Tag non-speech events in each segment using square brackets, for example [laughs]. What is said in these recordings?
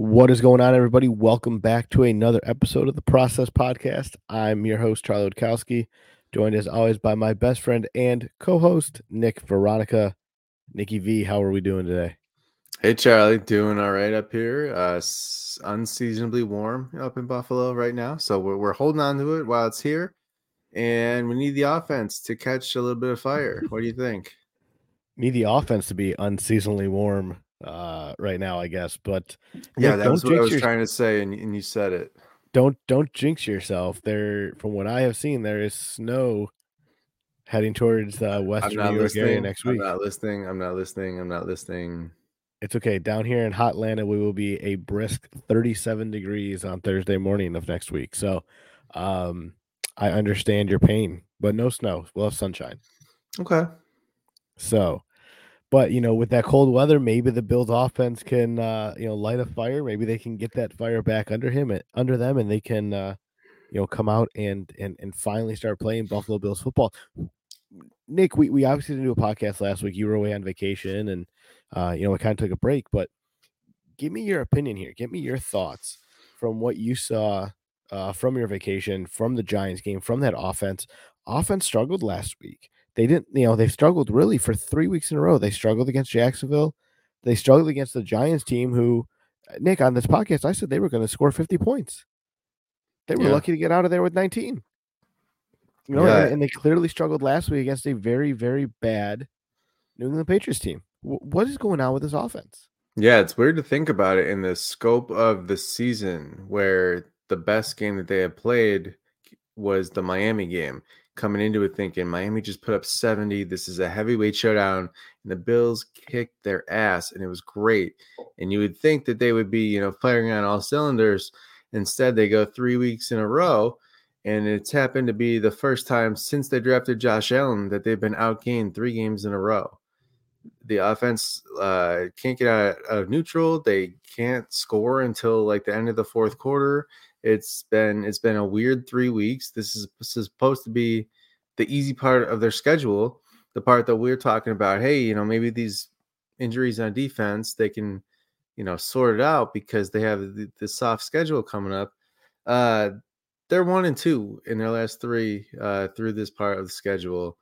What is going on, everybody? Welcome back to another episode of the Process Podcast. I'm your host, Charlie Witkowski, joined as always by my best friend and co host, Nick Veronica. Nikki V, how are we doing today? Hey, Charlie, doing all right up here. Uh, unseasonably warm up in Buffalo right now. So we're, we're holding on to it while it's here. And we need the offense to catch a little bit of fire. What do you think? [laughs] Need the offense to be unseasonably warm uh, right now, I guess. But yeah, that was what I was your, trying to say, and, and you said it. Don't don't jinx yourself. There, from what I have seen, there is snow heading towards uh, western New York listening. area next week. I'm not listening. I'm not listening. I'm not listening. It's okay. Down here in Hot Hotlanta, we will be a brisk 37 degrees on Thursday morning of next week. So, um, I understand your pain, but no snow. We'll have sunshine. Okay. So, but you know, with that cold weather, maybe the Bills offense can uh, you know light a fire. Maybe they can get that fire back under him and under them, and they can uh, you know come out and and and finally start playing Buffalo Bills football. Nick, we, we obviously didn't do a podcast last week. You were away on vacation, and uh, you know we kind of took a break. But give me your opinion here. Give me your thoughts from what you saw uh, from your vacation, from the Giants game, from that offense. Offense struggled last week they didn't, you know, they've struggled really for three weeks in a row. They struggled against Jacksonville. They struggled against the Giants team, who, uh, Nick, on this podcast, I said they were going to score 50 points. They were yeah. lucky to get out of there with 19. You know, yeah. and, and, they clearly struggled last week against a very, very bad New England Patriots team. W- what is going on with this offense? Yeah, it's weird to think about it in the scope of the season where the best game that they had played was the Miami game coming into it thinking Miami just put up 70. This is a heavyweight showdown. And the Bills kicked their ass, and it was great. And you would think that they would be, you know, firing on all cylinders. Instead, they go three weeks in a row. And it's happened to be the first time since they drafted Josh Allen that they've been outgained three games in a row. The offense uh, can't get out of neutral. They can't score until like the end of the fourth quarter. It's been it's been a weird three weeks. This is, this is supposed to be the easy part of their schedule, the part that we're talking about. Hey, you know, maybe these injuries on defense they can, you know, sort it out because they have the, the soft schedule coming up. Uh, they're one and two in their last three uh, through this part of the schedule.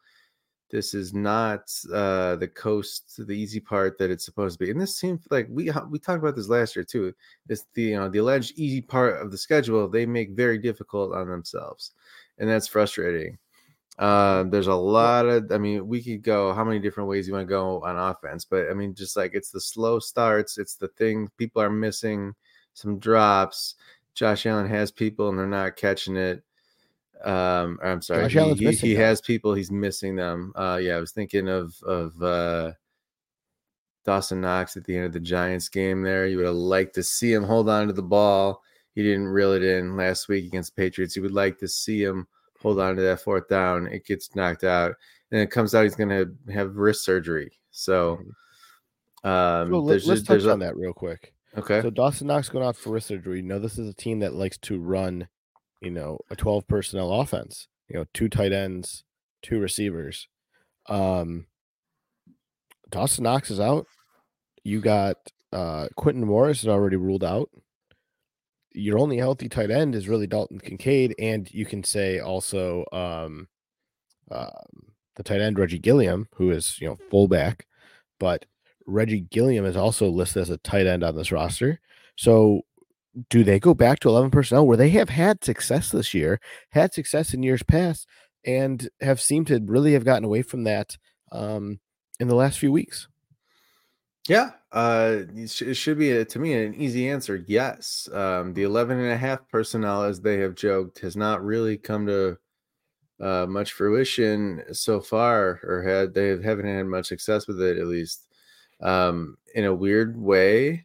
This is not uh, the coast, the easy part that it's supposed to be. And this seems like we we talked about this last year too. It's the you know the alleged easy part of the schedule they make very difficult on themselves, and that's frustrating. Uh, there's a lot of, I mean, we could go how many different ways you want to go on offense, but I mean, just like it's the slow starts, it's the thing people are missing some drops. Josh Allen has people and they're not catching it. Um, I'm sorry, he, he, he has people, he's missing them. Uh, yeah, I was thinking of of uh, Dawson Knox at the end of the Giants game. There, you would have liked to see him hold on to the ball. He didn't reel it in last week against Patriots. You would like to see him hold on to that fourth down. It gets knocked out, and it comes out he's going to have wrist surgery. So, um, so let's just, touch on that real quick. Okay. So Dawson Knox going out for wrist surgery. You know, this is a team that likes to run you know, a 12 personnel offense, you know, two tight ends, two receivers. Um, Dawson Knox is out. You got uh, Quintin Morris is already ruled out. Your only healthy tight end is really Dalton Kincaid, and you can say also um, uh, the tight end Reggie Gilliam, who is you know fullback, but Reggie Gilliam is also listed as a tight end on this roster. So do they go back to 11 personnel where they have had success this year, had success in years past, and have seemed to really have gotten away from that um, in the last few weeks? Yeah, uh, it should be a, to me an easy answer. Yes, um, the 11 and a half personnel, as they have joked, has not really come to uh, much fruition so far, or had they haven't had much success with it at least. Um, in a weird way,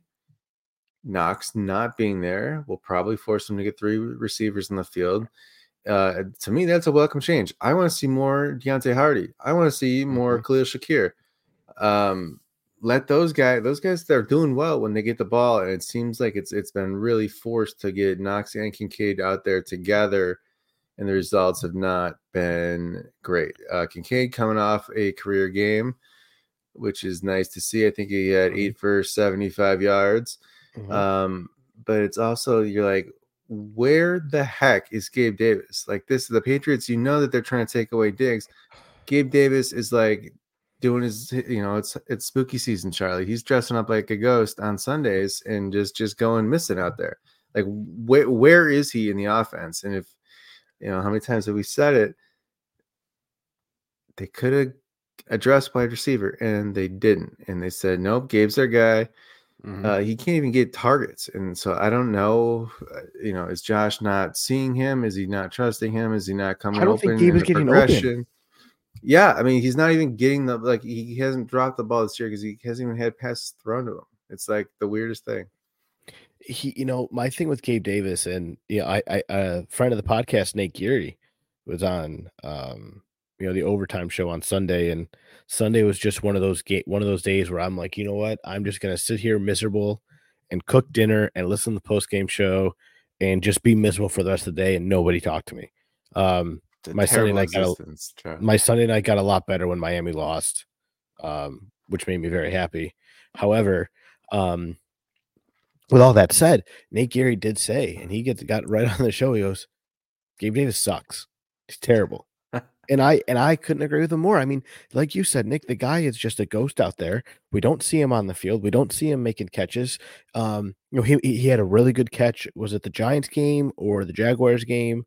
Knox not being there will probably force them to get three receivers in the field. Uh, to me, that's a welcome change. I want to see more Deonte Harty. I want to see more mm-hmm. Khalil Shakir. Um, let those guys, those guys, they're doing well when they get the ball, and it seems like it's it's been really forced to get Knox and Kincaid out there together, and the results have not been great. Uh, Kincaid coming off a career game, which is nice to see. I think he had eight mm-hmm. for seventy-five yards. Mm-hmm. Um, but it's also you're like, where the heck is Gabe Davis? Like this, is the Patriots, you know that they're trying to take away Diggs. Gabe Davis is like doing his, you know, it's it's spooky season, Charlie. He's dressing up like a ghost on Sundays and just just going missing out there. Like where where is he in the offense? And if you know how many times have we said it, they could have addressed wide receiver and they didn't. And they said, nope, Gabe's their guy. Mm-hmm. Uh, he can't even get targets, and so I don't know. Uh, you know, is Josh not seeing him? Is he not trusting him? Is he not coming? I don't think Gabe is getting open. Yeah, I mean, he's not even getting the like. He hasn't dropped the ball this year because he hasn't even had passes thrown to him. It's like the weirdest thing. He, you know, my thing with Gabe Davis, and you know, I, I, a friend of the podcast, Nate Geary, was on, um, you know, the overtime show on Sunday, and Sunday was just one of those ga- one of those days where I'm like, you know what, I'm just gonna sit here miserable and cook dinner and listen to the post game show and just be miserable for the rest of the day and nobody talk to me. Um, my Sunday night got a, my Sunday night got a lot better when Miami lost, um, which made me very happy. However, um, with all that said, Nate Geary did say, and he gets got right [laughs] on the show. He goes, "Gabe Davis sucks. He's terrible." And I and I couldn't agree with him more. I mean, like you said, Nick, the guy is just a ghost out there. We don't see him on the field. We don't see him making catches. Um, you know, he he had a really good catch. Was it the Giants game or the Jaguars game?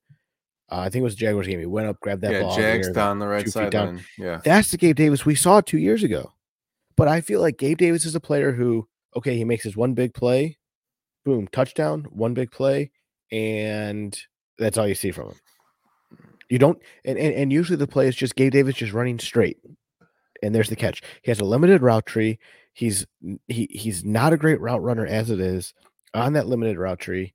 Uh, I think it was the Jaguars game. He went up, grabbed that yeah, ball. Jags down the right side. Down. Yeah, that's the Gabe Davis we saw two years ago. But I feel like Gabe Davis is a player who, okay, he makes his one big play, boom, touchdown, one big play, and that's all you see from him. You don't, and, and, and usually the play is just Gabe Davis just running straight, and there's the catch. He has a limited route tree. He's he he's not a great route runner as it is on that limited route tree.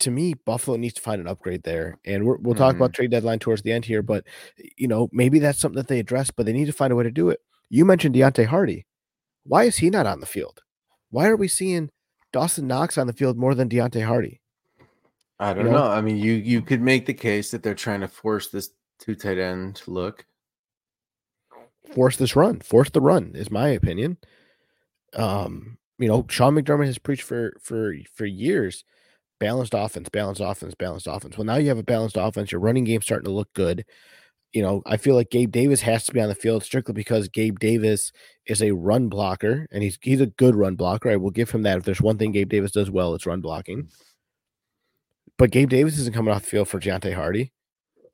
To me, Buffalo needs to find an upgrade there, and we will mm-hmm. talk about mm-hmm. trade deadline towards the end here. But you know, maybe that's something that they address, but they need to find a way to do it. You mentioned Deonte Harty. Why is he not on the field? Why are we seeing Dawson Knox on the field more than Deonte Harty? I don't you know? know? I mean, you you could make the case that they're trying to force this two tight end look. Force this run. Force the run is my opinion. Um, you know, Sean McDermott has preached for for for years balanced offense, balanced offense, balanced offense. Well, now you have a balanced offense. Your running game's starting to look good. You know, I feel like Gabe Davis has to be on the field strictly because Gabe Davis is a run blocker and he's he's a good run blocker. I will give him that. If there's one thing Gabe Davis does well, it's run blocking. But Gabe Davis isn't coming off the field for Deonte Harty.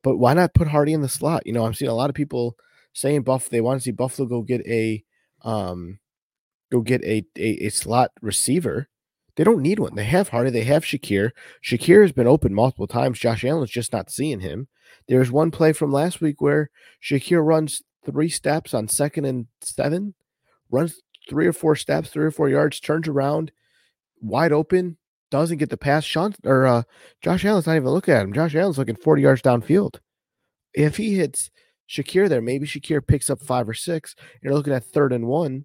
But why not put Harty in the slot? You know, I'm seeing a lot of people saying Buff they want to see Buffalo go get a um go get a, a, a slot receiver. They don't need one. They have Harty. They have Shakir. Shakir has been open multiple times. Josh Allen's just not seeing him. There's one play from last week where Shakir runs three steps on second and seven, runs three or four steps, three or four yards, turns around, wide open, doesn't get the pass. Sean or uh, Josh Allen's not even looking at him. Josh Allen's looking 40 yards downfield. If he hits Shakir there, maybe Shakir picks up five or six. You're looking at third and one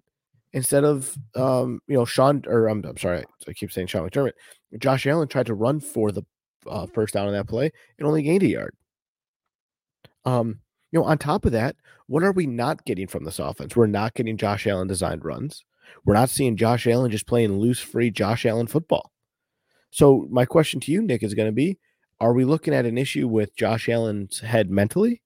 instead of um, you know, Sean or I'm, I'm sorry, I keep saying Sean McDermott. Josh Allen tried to run for the uh, first down on that play and only gained a yard. Um, you know, on top of that, what are we not getting from this offense? We're not getting Josh Allen designed runs. We're not seeing Josh Allen just playing loose, free Josh Allen football. So my question to you, Nick, is going to be: Are we looking at an issue with Josh Allen's head mentally?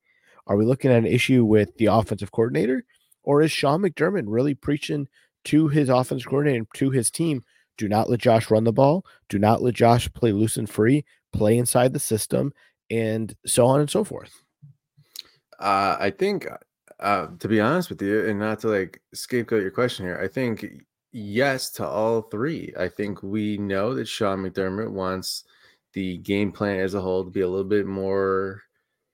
Are we looking at an issue with the offensive coordinator, or is Sean McDermott really preaching to his offensive coordinator to his team? Do not let Josh run the ball. Do not let Josh play loose and free. Play inside the system, and so on and so forth. Uh, I think, uh, to be honest with you, and not to like scapegoat your question here, I think yes to all three. I think we know that Sean McDermott wants the game plan as a whole to be a little bit more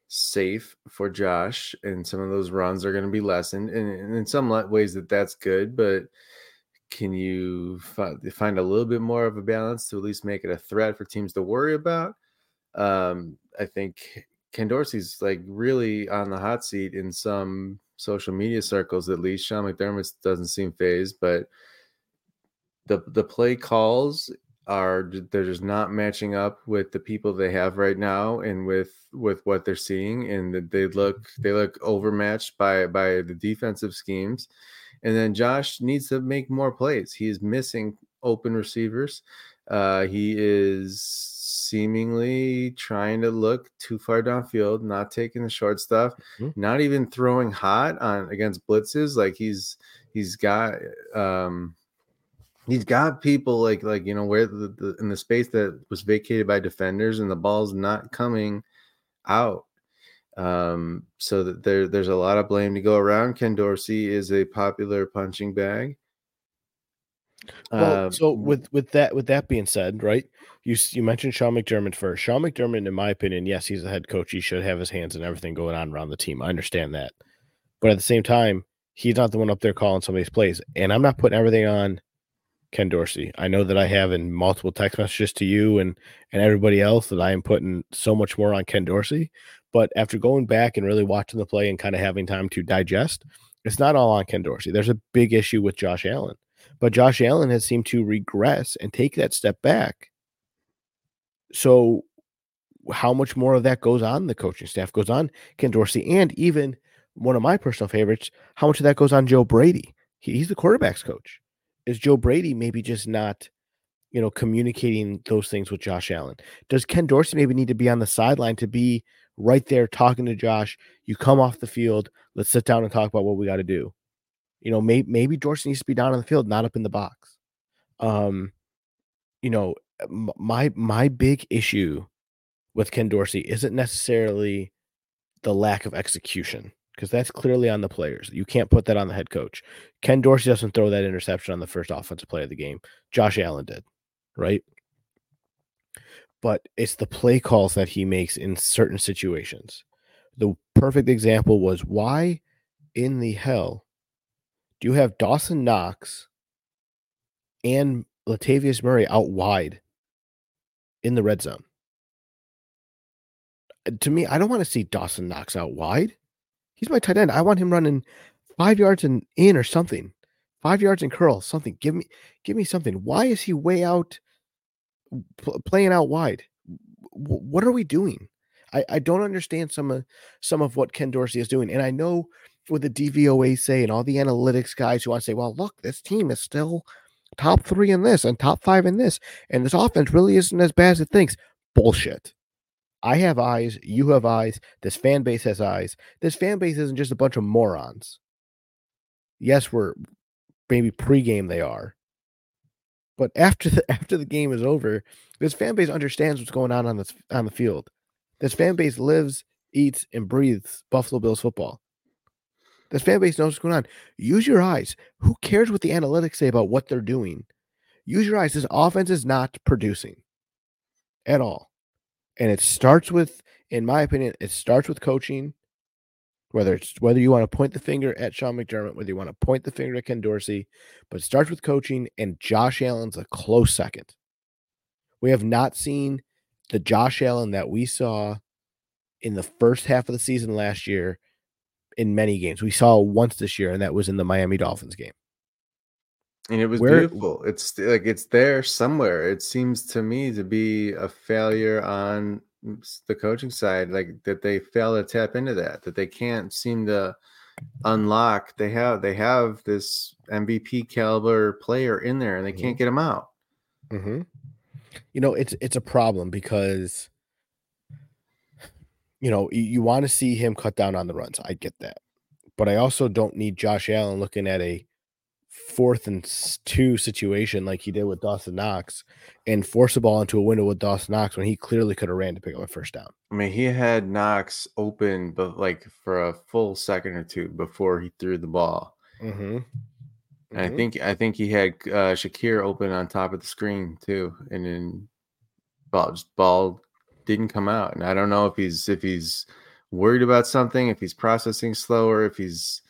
safe for Josh, and some of those runs are going to be lessened. And, and in some ways, that that's good, but can you find a little bit more of a balance to at least make it a threat for teams to worry about? Um, I think Ken Dorsey's like really on the hot seat in some social media circles, at least. Sean McDermott doesn't seem phased, but the the play calls are they're just not matching up with the people they have right now and with with what they're seeing and they look they look overmatched by by the defensive schemes and then Josh needs to make more plays. he's missing open receivers. Uh, he is seemingly trying to look too far downfield, not taking the short stuff, mm-hmm. not even throwing hot on against blitzes. Like he's he's got um he's got people like like you know where the, the in the space that was vacated by defenders and the ball's not coming out um so that there there's a lot of blame to go around ken dorsey is a popular punching bag well, uh, so with with that with that being said, right? You you mentioned Sean McDermott first. Sean McDermott, in my opinion, yes, he's a head coach. He should have his hands in everything going on around the team. I understand that, but at the same time, he's not the one up there calling somebody's plays. And I'm not putting everything on Ken Dorsey. I know that I have in multiple text messages to you and and everybody else that I am putting so much more on Ken Dorsey. But after going back and really watching the play and kind of having time to digest, it's not all on Ken Dorsey. There's a big issue with Josh Allen. But Josh Allen has seemed to regress and take that step back. So how much more of that goes on the coaching staff, goes on Ken Dorsey, and even one of my personal favorites, how much of that goes on Joe Brady? He, he's the quarterback's coach is Joe Brady maybe just not, you know, communicating those things with Josh Allen? Does Ken Dorsey maybe need to be on the sideline to be right there talking to Josh? You come off the field, let's sit down and talk about what we got to do. You know, maybe maybe Dorsey needs to be down on the field, not up in the box. Um, you know, my my big issue with Ken Dorsey isn't necessarily the lack of execution because that's clearly on the players. You can't put that on the head coach. Ken Dorsey doesn't throw that interception on the first offensive play of the game. Josh Allen did, right? But it's the play calls that he makes in certain situations. The perfect example was why in the hell do you have Dawson Knox and Latavius Murray out wide in the red zone? Uh, to me, I don't want to see Dawson Knox out wide. He's my tight end. I want him running five yards and in or something. Five yards and curl, something. Give me, give me something. Why is he way out, pl- playing out wide? W- what are we doing? I, I don't understand some of some of what Ken Dorsey is doing, and I know what the DVOA say and all the analytics guys who want to say, well, look, this team is still top three in this and top five in this, and this offense really isn't as bad as it thinks. Bullshit. I have eyes, you have eyes, this fan base has eyes. This fan base isn't just a bunch of morons. Yes, we're maybe pregame they are. But after the [laughs] after the game is over, this fan base understands what's going on on the on the field. This fan base lives, eats, and breathes Buffalo Bills football. This fan base knows what's going on. Use your eyes. Who cares what the analytics say about what they're doing? Use your eyes. This offense is not producing at all. And it starts with, in my opinion, it starts with coaching. Whether it's whether you want to point the finger at Sean McDermott, whether you want to point the finger at Ken Dorsey, but it starts with coaching, and Josh Allen's a close second. We have not seen the Josh Allen that we saw in the first half of the season last year in many games. We saw once this year, and that was in the Miami Dolphins game. And it was Where, beautiful. It's like it's there somewhere. It seems to me to be a failure on the coaching side, like that they fail to tap into that, that they can't seem to unlock. They have they have this MVP caliber player in there, and they mm-hmm. can't get him out. Mm-hmm. You know, it's it's a problem because you know you, you want to see him cut down on the runs. I get that, but I also don't need Josh Allen looking at a fourth and two situation like he did with Dawson Knox and force the ball into a window with Dawson Knox when he clearly could have ran to pick up a first down. I mean, he had Knox open, but like for a full second or two before he threw the ball. Mm-hmm. And I mm-hmm. think I think he had uh, Shakir open on top of the screen too, and then ball just ball didn't come out. And I don't know if he's if he's worried about something, if he's processing slower, if he's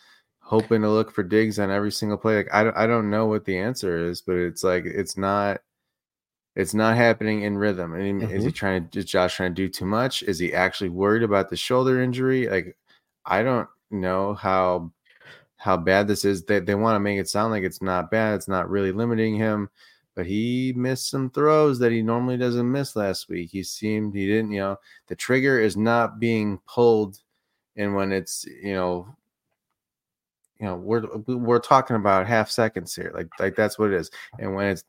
hoping to look for Diggs on every single play. Like I don't, I don't know what the answer is, but it's like it's not it's not happening in rhythm. And mm-hmm. is he mm-hmm. trying to is Josh trying to do too much? Is he actually worried about the shoulder injury? Like I don't know how how bad this is. They they want to make it sound like it's not bad. It's not really limiting him, but he missed some throws that he normally doesn't miss last week. He seemed he didn't, you know, the trigger is not being pulled and when it's, you know, you know we're we're talking about half seconds here like like that's what it is and when it's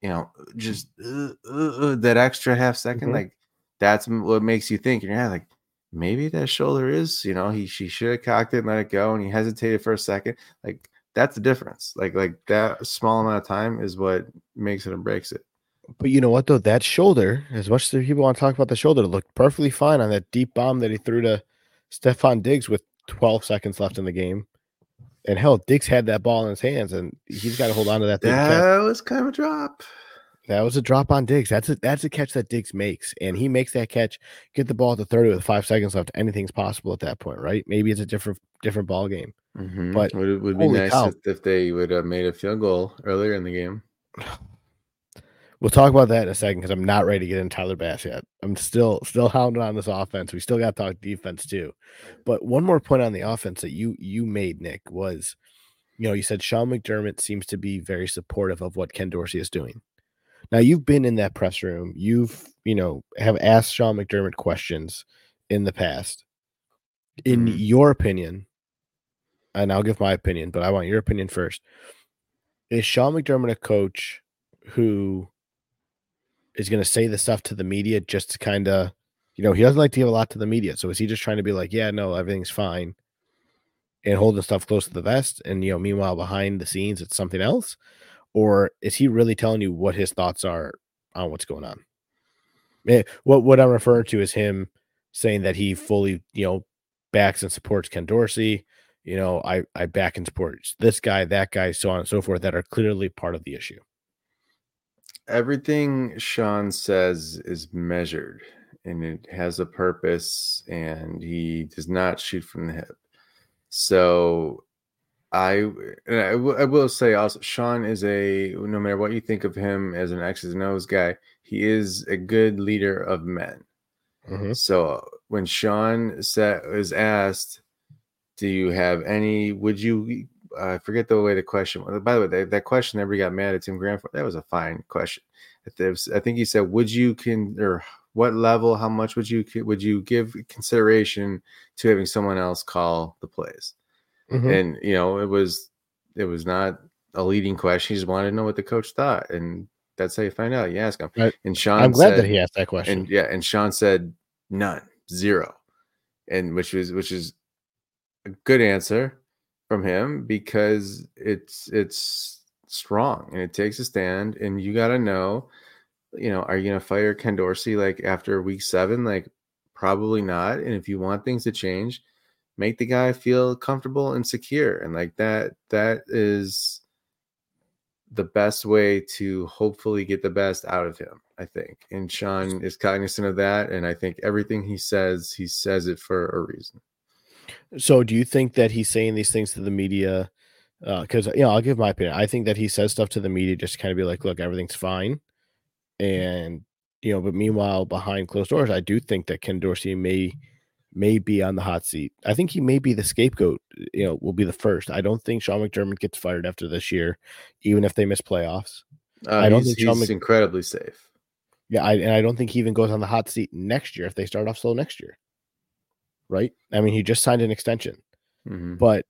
you know, just uh, uh, uh, that extra half 2nd Mhm. like that's what makes you think in your head, like maybe that shoulder is, you know, he she should have cocked it and let it go, and he hesitated for a second. Like that's the difference. Like like that small amount of time is what makes it and breaks it. But you know what though? That shoulder, as much as people want to talk about the shoulder, looked perfectly fine on that deep bomb that he threw to Stefon Diggs with 12 seconds left in the game. And hell, Diggs had that ball in his hands, and he's got to hold on to that thing. That was kind of a drop. That was a drop on Diggs. That's a that's a catch that Diggs makes, and he makes that catch. Get the ball at the thirty with five seconds left. Anything's possible at that point, right? Maybe it's a different different ball game. Mhm. But would it would be holy nice if, if they would have made a field goal earlier in the game. [sighs] [laughs] We'll talk about that in a second because I'm not ready to get into Tyler Bass yet. I'm still still hounding on this offense. We still got to talk defense too. But one more point on the offense that you you made, Nick, was you know you said Sean McDermott seems to be very supportive of what Ken Dorsey is doing. Now you've been in that press room. You've you know have asked Sean McDermott questions in the past. In Mhm. your opinion, and I'll give my opinion, but I want your opinion first. Is Sean McDermott a coach who is going to say the stuff to the media just to kind of, you know, he doesn't like to give a lot to the media. So is he just trying to be like, yeah, no, everything's fine and holding stuff close to the vest? And, you know, meanwhile, behind the scenes, it's something else? Or is he really telling you what his thoughts are on what's going on? Eh, What, what I'm referring to is him saying that he fully, you know, backs and supports Ken Dorsey. You know, I, I back and support this guy, that guy, so on and so forth, that are clearly part of the issue. Everything Sean says is measured and it has a purpose and he does not shoot from the hip. So I and I, w- I will say also Sean is a no matter what you think of him as an X's and O's guy, he is a good leader of men. Mhm. So when Sean said was asked, "Do you have any? Would you?" I forget the way the question. By the way, that, that question everybody got mad at Tim Graham for. That was a fine question. I think he said, "Would you can or what level? How much would you would you give consideration to having someone else call the plays?" Mhm. And you know, it was it was not a leading question. He just wanted to know what the coach thought, and that's how you find out. You ask him. Right. And Sean, I'm glad said, that he asked that question. and yeah, and Sean said none, zero, and which was which is a good answer from him because it's it's strong and it takes a stand, and you got to know, you know, are you gonna fire Ken Dorsey like after week seven? Like probably not. And if you want things to change, make the guy feel comfortable and secure, and like that that is the best way to hopefully get the best out of him, I think. And Sean is cognizant of that. And I think everything he says, he says it for a reason. So, do you think that he's saying these things to the media? Uh, because you know, I'll give my opinion. I think that he says stuff to the media just to kind of be like, "Look, everything's fine," mm-hmm. and you know, but meanwhile, behind closed doors, I do think that Ken Dorsey may may be on the hot seat. I think he may be the scapegoat. Uh, you know, will be the first. I don't think Sean McDermott gets fired after this year, even if they miss playoffs. Uh, I don't he's, think Sean he's Mc- incredibly safe. Yeah, I, and I don't think he even goes on the hot seat next year if they start off slow next year. Right? I mean, he just signed an extension. Mhm. but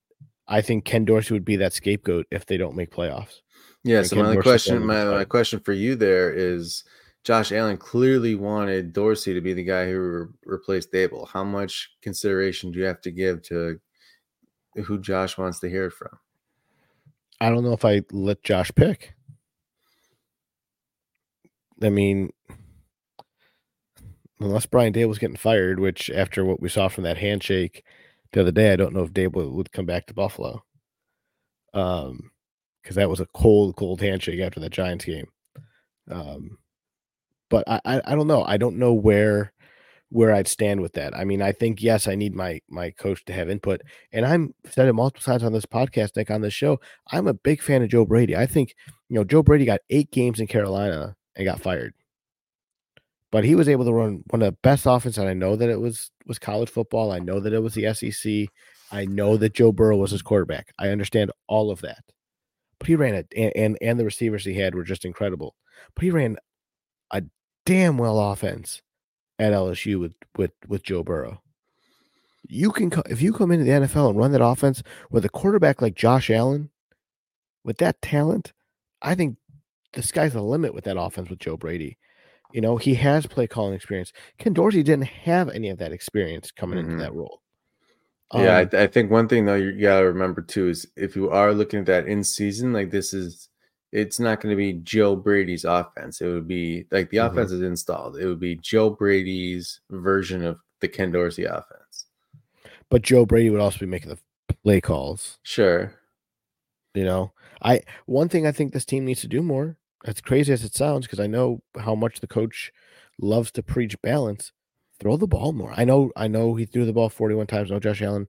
I think Ken Dorsey would be that scapegoat if they don't make playoffs. Yeah. And So Ken my only Dorsey's question, my, my question for you there is Josh Allen clearly wanted Dorsey to be the guy who re- replaced Daboll. How much consideration do you have to give to who Josh wants to hear from? I don't know if I let Josh pick. I mean, unless Brian Daboll was getting fired, which after what we saw from that handshake the other day, I don't know if Daboll would come back to Buffalo. Um, because that was a cold, cold handshake after the Giants game. Um, but I, I, I don't know. I don't know where where I'd stand with that. I mean, I think yes, I need my my coach to have input, and I'm said it multiple times on this podcast, Nick, on this show. I'm a big fan of Joe Brady. I think you know Joe Brady got eight games in Carolina and got fired, but he was able to run one of the best offense. And I know that it was was college football. I know that it was the SEC. I know that Joe Burrow was his quarterback. I understand all of that, but he ran it, and and, and the receivers he had were just incredible. But he ran a damn well offense at LSU with with with Joe Burrow. You can if you come into the NFL and run that offense with a quarterback like Josh Allen, with that talent, I think the sky's the limit with that offense with Joe Brady. You know, he has play calling experience. Ken Dorsey didn't have any of that experience coming Mhm. into that role. yeah, Um, I, I think one thing though you, gotta remember too is if you are looking at that in season, like this is, it's not going to be Joe Brady's offense. It would be like the Mhm. offense is installed. It would be Joe Brady's version of the Ken Dorsey offense. but Joe Brady would also be making the play calls. Sure. You know, I one thing I think this team needs to do more, as crazy as it sounds, because I know how much the coach loves to preach balance. Throw the ball more. I know, I know he threw the ball 41 times. No, Josh Allen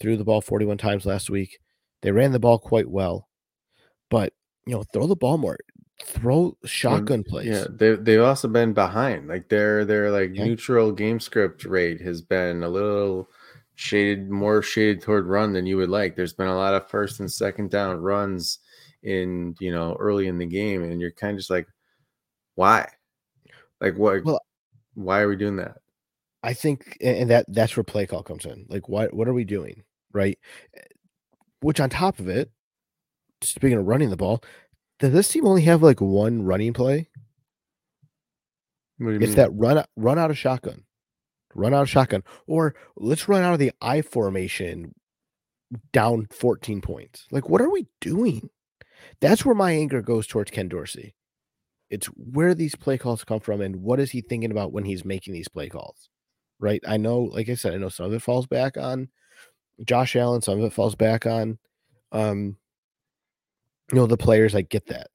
threw the ball 41 times last week. They ran the ball quite well, but you know, throw the ball more. Throw shotgun plays. Yeah, they they've also been behind. Like their their like Okay. neutral game script rate has been a little shaded more shaded toward run than you would like. There's been a lot of first and second down runs in you know early in the game, and you're kind of just like, why? Like what? Well- why are we doing that? I think, and that that's where play call comes in. Like, what what are we doing, right? Eh, which on top of it, speaking of running the ball, does this team only have like one running play? What do you It's mean? that run run out of shotgun, run out of shotgun, or let's run out of the I formation, down fourteen points. Like, what are we doing? That's where my anger goes towards Ken Dorsey. It's where these play calls come from, and what is he thinking about when he's making these play calls? Right? I know, like I said, I know some of it falls back on Josh Allen, some of it falls back on, um, you know, the players. I get that,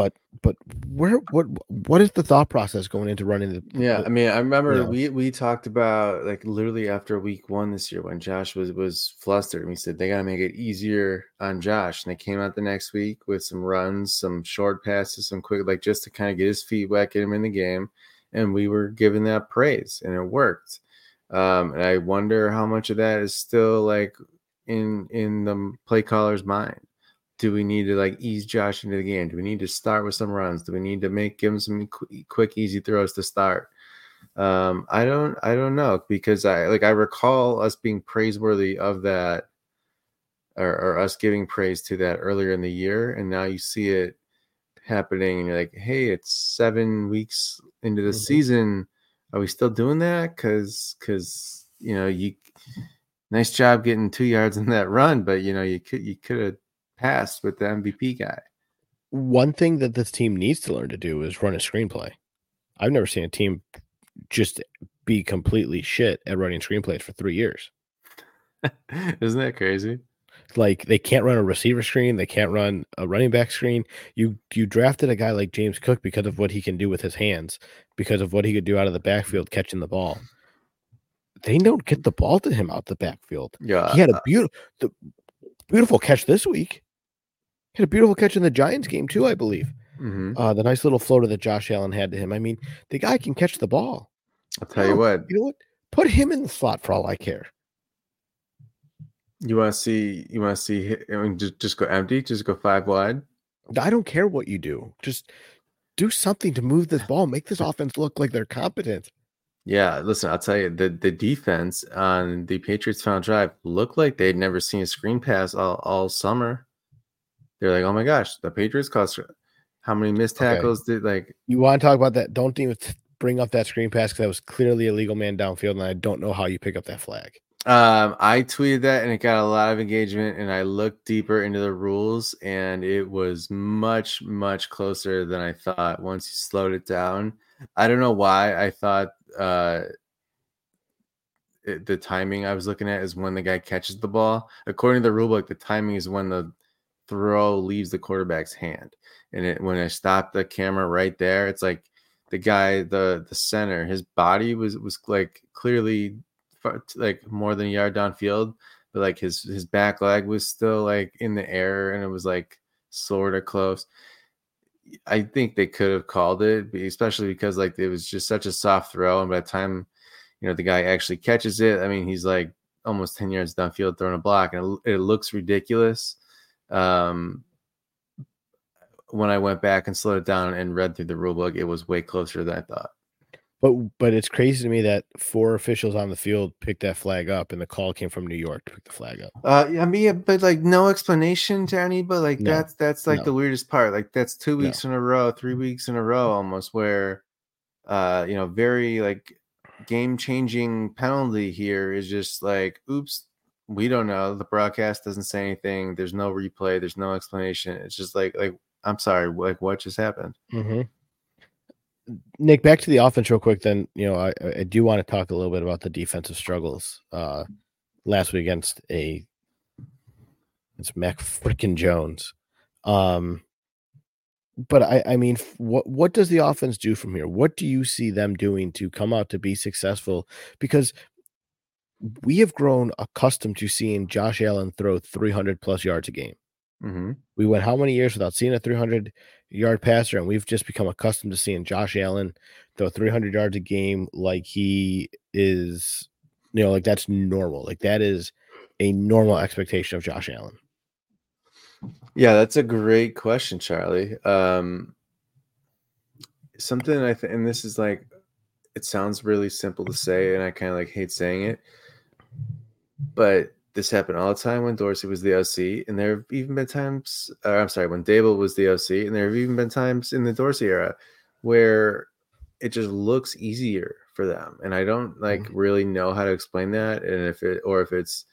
but but where what what is the thought process going into running the Yeah, the- I mean, I remember Yeah. we we talked about like literally after week one this year when Josh was was flustered. and We said they got to make it easier on Josh, and they came out the next week with some runs, some short passes, some quick like just to kind of get his feet wet, get him in the game, and we were giving that praise, and it worked. Um, and I wonder how much of that is still like in in the play caller's mind. Do we need to like ease Josh into the game? Do we need to start with some runs? Do we need to make give him some qu- quick, easy throws to start? Um, I don't, I don't know because I like I recall us being praiseworthy of that, or, or us giving praise to that earlier in the year, and now you see it happening, and you're like, hey, it's seven weeks into the Mhm. season. Are we still doing that? Because, because you know, you nice job getting two yards in that run, but you know, you could you could have passed with the MVP guy. one thing that this team needs to learn to do is run a screenplay. I've never seen a team just be completely shit at running screenplays for three years. [laughs] Isn't that crazy? Like they can't run a receiver screen, they can't run a running back screen. You you drafted a guy like James Cook because of what he can do with his hands, because of what he could do out of the backfield catching the ball. They don't get the ball to him out the backfield. Yeah, He had a beautiful the beautiful catch this week. Had a beautiful catch in the Giants game too, I believe. mhm. Uh, the nice little floater that Josh Allen had to him. I mean, the guy can catch the ball. I'll tell you what. You know what? Put him in the slot for all I care. You want to see? You want to see? I mean, just just go empty. Just go five wide. I don't care what you do. Just do something to move this ball. Make this [laughs] offense look like they're competent. Yeah, listen. I'll tell you the the defense on the Patriots final drive looked like they'd never seen a screen pass all all summer. They're like, oh my gosh, the Patriots cost. How many missed Okay. tackles did like? You want to talk about that? Don't even bring up that screen pass because that was clearly a legal man downfield, and I don't know how you pick up that flag. Um, I tweeted that and it got a lot of engagement. And I looked deeper into the rules, and it was much much closer than I thought. Once you slowed it down, I don't know why I thought uh it- the timing I was looking at is when the guy catches the ball. According to the rule book, the timing is when the throw leaves the quarterback's hand. And it, when I stopped the camera right there, it's like the guy, the the center, his body was was like clearly like more than a yard downfield, but like his his back leg was still like in the air, and it was like sort of close. I think they could have called it, especially because like it was just such a soft throw, and by the time you know the guy actually catches it, I mean he's like almost ten yards downfield throwing a block, and it, it looks ridiculous. Um, when I went back and slowed it down and read through the rule book, it was way closer than I thought. But but it's crazy to me that four officials on the field picked that flag up, and the call came from New York to pick the flag up. Uh, I mean, but like no explanation to any, but like No, that's that's like no. the weirdest part. Like that's two No. weeks in a row, three weeks in a row, almost where, uh, you know, very like game changing penalty here is just like, oops, we don't know. The broadcast doesn't say anything. There's no replay. There's no explanation. It's just like like I'm sorry, like what just happened? Mm-hmm. Nick, back to the offense real quick. Then you know I, I do want to talk a little bit about the defensive struggles uh, last week against a it's Mac freaking Jones. Um, but I, I mean, what what does the offense do from here? What do you see them doing to come out to be successful? Because we have grown accustomed to seeing Josh Allen throw 300 plus yards a game. Mm-hmm. We went how many years without seeing a 300 yard passer, and we've just become accustomed to seeing Josh Allen throw 300 yards a game like he is, you know, like that's normal. Like that is a normal expectation of Josh Allen. Yeah, that's a great question, Charlie. Um, something I think, and this is like, it sounds really simple to say, and I kind of like hate saying it, but this happened all the time when Dorsey was the OC, and there have even been times, uh, I'm sorry, when Daboll was the OC, and there have even been times in the Dorsey era where it just looks easier for them, and I don't like really know how to explain that, and if it or if it's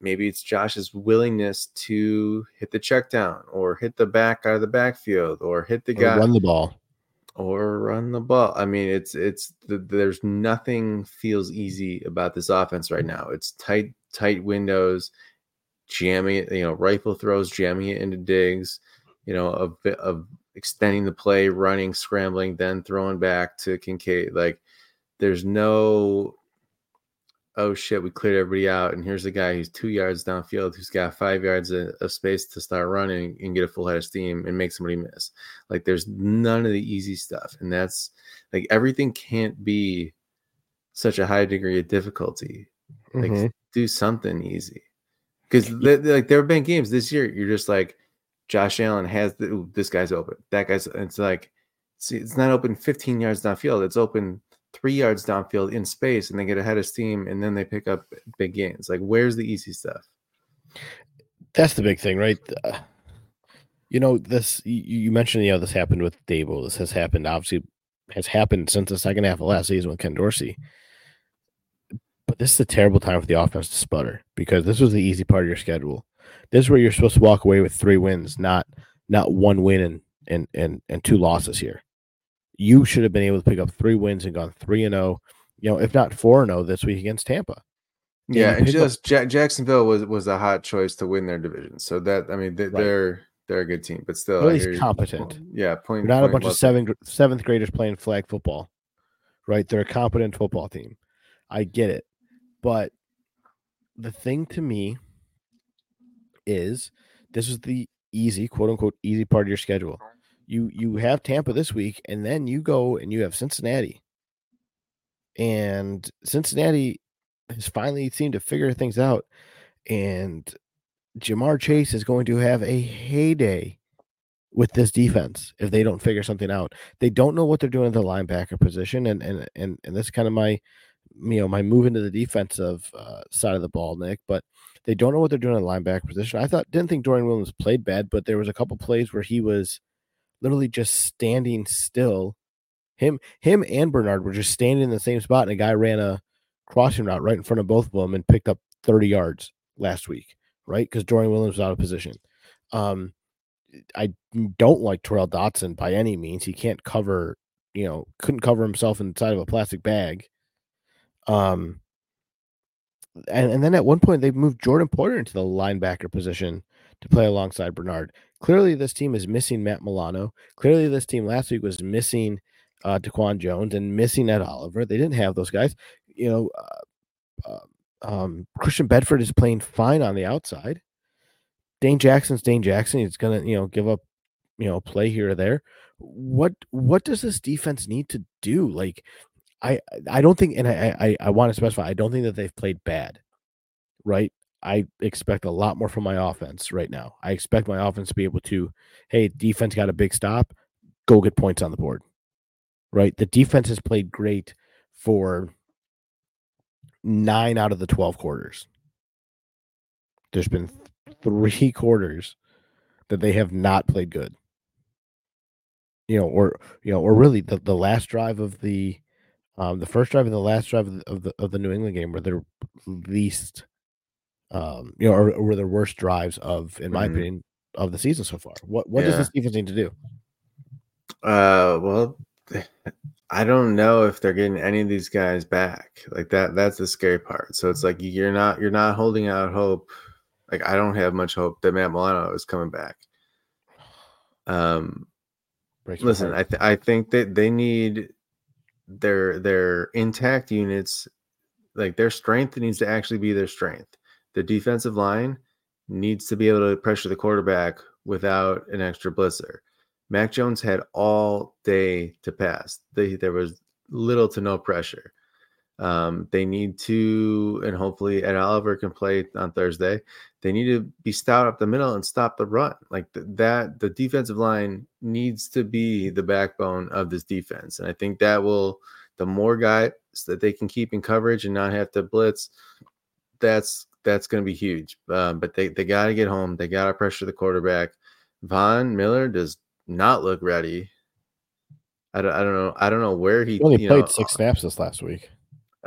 maybe it's Josh's willingness to hit the check down or hit the back out of the backfield or hit the Or guy run the ball. Or run the ball. I mean, it's it's there's nothing feels easy about this offense right now. It's tight tight windows, jamming it, you know, rifle throws, jamming it into digs, you know, of of extending the play, running, scrambling, then throwing back to Kincaid. Like there's no oh shit, we cleared everybody out, and here's a guy who's two yards downfield who's got five yards of, of space to start running and get a full head of steam and make somebody miss. Like there's none of the easy stuff, and that's like everything can't be such a high degree of difficulty. Like Mhm. do something easy, because like there have been games this year. You're just like Josh Allen has the, ooh, this guy's open, that guy's. It's like see, it's not open 15 yards downfield. It's open three yards downfield in space and they get ahead of steam and then they pick up big gains. Like, where's the easy stuff? That's the big thing, right? Uh, you know, this you, mentioned, you know, this happened with Daboll. This has happened, obviously, has happened since the second half of last season with Ken Dorsey. But this is a terrible time for the offense to sputter because this was the easy part of your schedule. This is where you're supposed to walk away with three wins, not not one win and and and, and two losses here. You should have been able to pick up three wins and gone three and zero, you know, if not four and zero this week against Tampa. Yeah, Yeah, and pick up- just Ja- Jacksonville was was a hot choice to win their division. So that I mean they, Right. they're they're a good team, but still, At I least you. competent. Yeah, point. They're not a bunch of taken. seven, gr- seventh graders playing flag football, right? They're a competent football team. I get it. But the thing to me is this is the easy, quote unquote, easy part of your schedule. You you have Tampa this week, and then you go and you have Cincinnati. And Cincinnati has finally seemed to figure things out. And Ja'Marr Chase is going to have a heyday with this defense if they don't figure something out. They don't know what they're doing at the linebacker position, and and and and this is kind of my you know my move into the defensive uh, side of the ball, Nick. But they don't know what they're doing at the linebacker position. I thought didn't think Dorian Williams played bad, but there was a couple plays where he was literally just standing still. Him him and Bernard were just standing in the same spot, and a guy ran a crossing route right in front of both of them and picked up 30 yards last week, right? Because Dorian Williams was out of position. Um, I don't like Tyrel Dodson by any means. He can't cover, you know, couldn't cover himself inside of a plastic bag. Um, and, and then at one point they moved Jordan Poyer into the linebacker position to play alongside Bernard. Clearly, this team is missing Matt Milano. Clearly, this team last week was missing uh, Daquan Jones and missing Ed Oliver. They didn't have those guys. You know, uh, uh, um, Christian Benford is playing fine on the outside. Dane Jackson's Dane Jackson. He's gonna, you know, give up, you know, play here or there. What what does this defense need to do? Like, I I don't think, and I I, I want to specify, I don't think that they've played bad, right? I expect a lot more from my offense right now. I expect my offense to be able to, hey, defense got a big stop, go get points on the board, right? The defense has played great for nine out of the 12 quarters. There's been three [laughs] quarters that they have not played good. You know, or you know, or really the, the last drive of the um the first drive and the last drive of the of the, of the New England game were their least um you know, or, were their worst drives of, in my Mhm. opinion, of the season so far. What what does Yeah. this defense need to do? Uh, well, [laughs] I don't know if they're getting any of these guys back. Like that, that's the scary part. So it's like you're not you're not holding out hope. Like I don't have much hope that Matt Milano is coming back. Um, Breaks listen. I th- I think that they need their their intact units. Like their strength needs to actually be their strength. The defensive line needs to be able to pressure the quarterback without an extra blitzer. Mac Jones had all day to pass. They, there was little to no pressure. Um, they need to, and hopefully Ed Oliver can play on Thursday. They need to be stout up the middle and stop the run. Like th- that, the defensive line needs to be the backbone of this defense. And I think that will, the more guys that they can keep in coverage and not have to blitz, that's that's going to be huge. Um, but they they got to get home. They got to pressure the quarterback. Von Miller does not look ready. I don't, I don't know. I don't know where he, He only played know, six snaps this last week.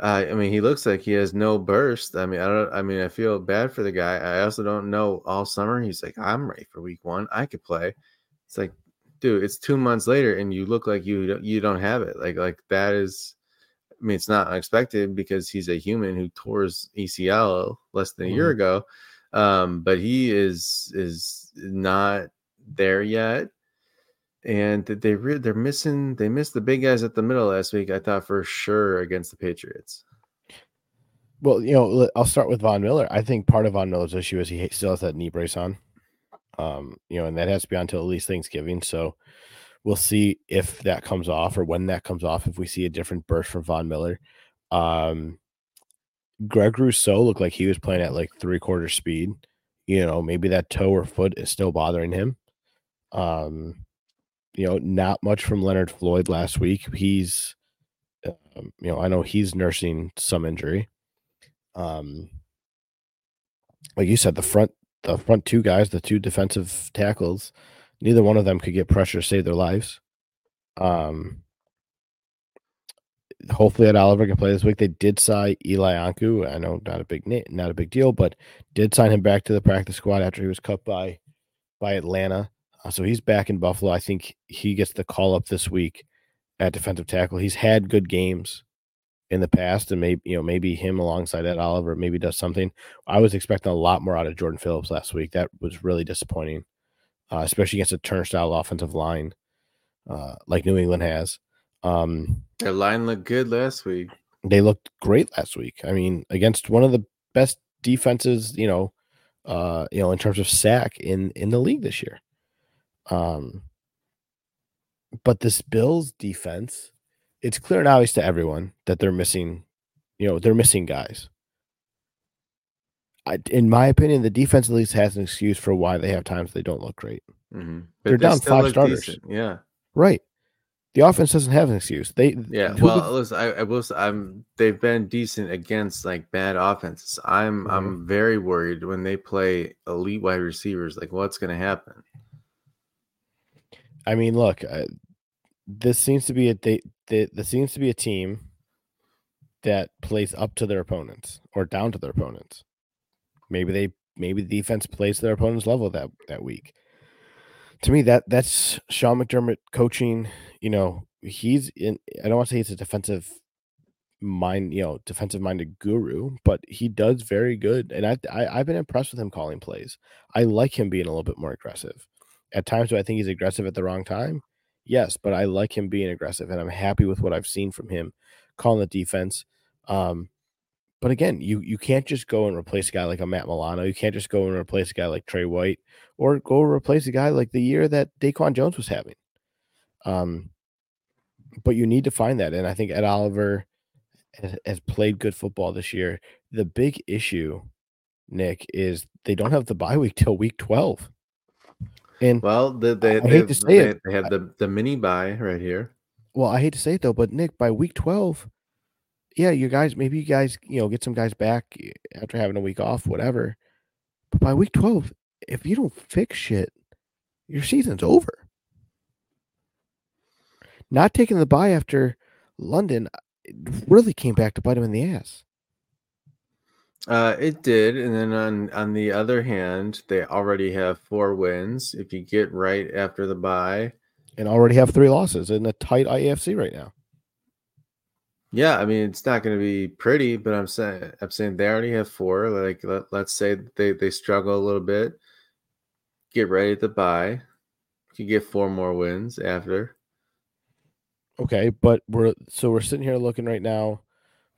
uh, I mean, he looks like he has no burst. I mean, I don't. I mean, I feel bad for the guy. I also don't know. All summer, he's like, I'm ready for week one. I could play. It's like, dude, it's two months later, and you look like you don't- you don't have it. Like like that is. I mean, it's not unexpected because he's a human who tore his ACL less than a year ago. Um, but he is is not there yet. And they re- they're missing they missed the big guys at the middle last week. I thought for sure against the Patriots. Well, you know, I'll start with Von Miller. I think part of Von Miller's issue is he still has that knee brace on. Um, you know, and that has to be on until at least Thanksgiving. So we'll see if that comes off or when that comes off, if we see a different burst from Von Miller. Um Greg Rousseau looked like he was playing at like three quarter speed. You know, maybe that toe or foot is still bothering him. Um, you know, not much from Leonard Floyd last week. He's um, you know, I know he's nursing some injury. Um, like you said, the front the front two guys, the two defensive tackles, neither one of them could get pressure to save their lives. Um, hopefully, Ed Oliver can play this week. They did sign Eli Ankou. I know not a big not a big deal, but did sign him back to the practice squad after he was cut by by Atlanta. Uh, so he's back in Buffalo. I think he gets the call up this week at defensive tackle. He's had good games in the past, and maybe you know maybe him alongside Ed Oliver maybe does something. I was expecting a lot more out of Jordan Phillips last week. That was really disappointing, uh, especially against a turnstile offensive line uh, like New England has. Um, Their line looked good last week. they looked great last week. I mean, against one of the best defenses, you know, uh, you know, in terms of sack in in the league this year. Um, but this Bills defense, it's clear and obvious to everyone that they're missing, you know, they're missing guys. I, in my opinion, the defense at least has an excuse for why they have times they don't look great. Mm-hmm. They're down five starters. Yeah, Right. The offense doesn't have an excuse. They yeah. Well, the, listen, I, I will. Say, I'm. They've been decent against like bad offenses. I'm. Mhm. I'm very worried when they play elite wide receivers. Like, what's going to happen? I mean, look, uh, this seems to be a they, they, this seems to be a team that plays up to their opponents or down to their opponents. Maybe they maybe the defense plays their opponent's level that that week. To me, that that's Sean McDermott coaching. You know, he's in. I don't want to say he's a defensive mind, you know, defensive minded guru, but he does very good. And I, I I've been impressed with him calling plays. I like him being a little bit more aggressive. At times, do I think he's aggressive at the wrong time? Yes, but I like him being aggressive, and I'm happy with what I've seen from him calling the defense. Um, but again, you you can't just go and replace a guy like a Matt Milano. You can't just go and replace a guy like Tre White, or go replace a guy like the year that DaQuan Jones was having. Um, but you need to find that, and I think Ed Oliver has, has played good football this year. The big issue, Nick, is they don't have the bye week till week twelve. And Well, the, they, I hate to say they, it. they have the the mini buy right here. well, I hate to say it though, but Nick, by week 12, yeah, you guys, maybe you guys, you know, get some guys back eh, after having a week off, whatever. But by week 12, if you don't fix shit, your season's over. Not taking the bye after London really came back to bite him in the ass. Uh, it did, and then on on the other hand, they already have four wins. If you get right after the bye, and already have three losses in a tight IAFC right now. Yeah, I mean it's not going to be pretty, but I'm saying I'm saying they already have four. Like let, let's say they they struggle a little bit, get ready to buy. You get four more wins after. Okay, but we're so we're sitting here looking right now,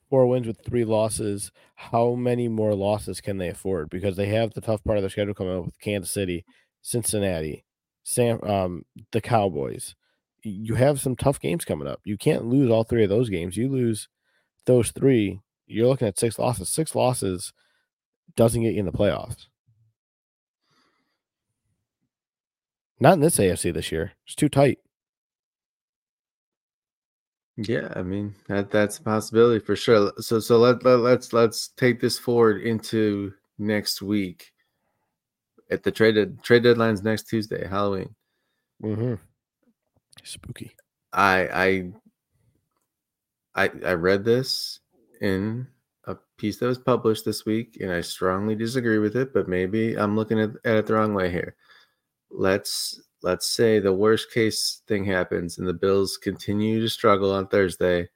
four wins with three losses. How many more losses can they afford? Because they have the tough part of their schedule coming up with Kansas City, Cincinnati, Sam, um, the Cowboys. You have some tough games coming up. You can't lose all three of those games. You lose those three, you're looking at six losses. Six losses doesn't get you in the playoffs. Not in this AFC this year. It's too tight. Yeah, I mean that that's a possibility for sure. So so let, let let's let's take this forward into next week at the trade trade deadline's next Tuesday, Halloween. Mm-hmm. Spooky. I I I I read this in a piece that was published this week, and I strongly disagree with it. But maybe I'm looking at, at it the wrong way here. Let's let's say the worst case thing happens, and the Bills continue to struggle on Thursday.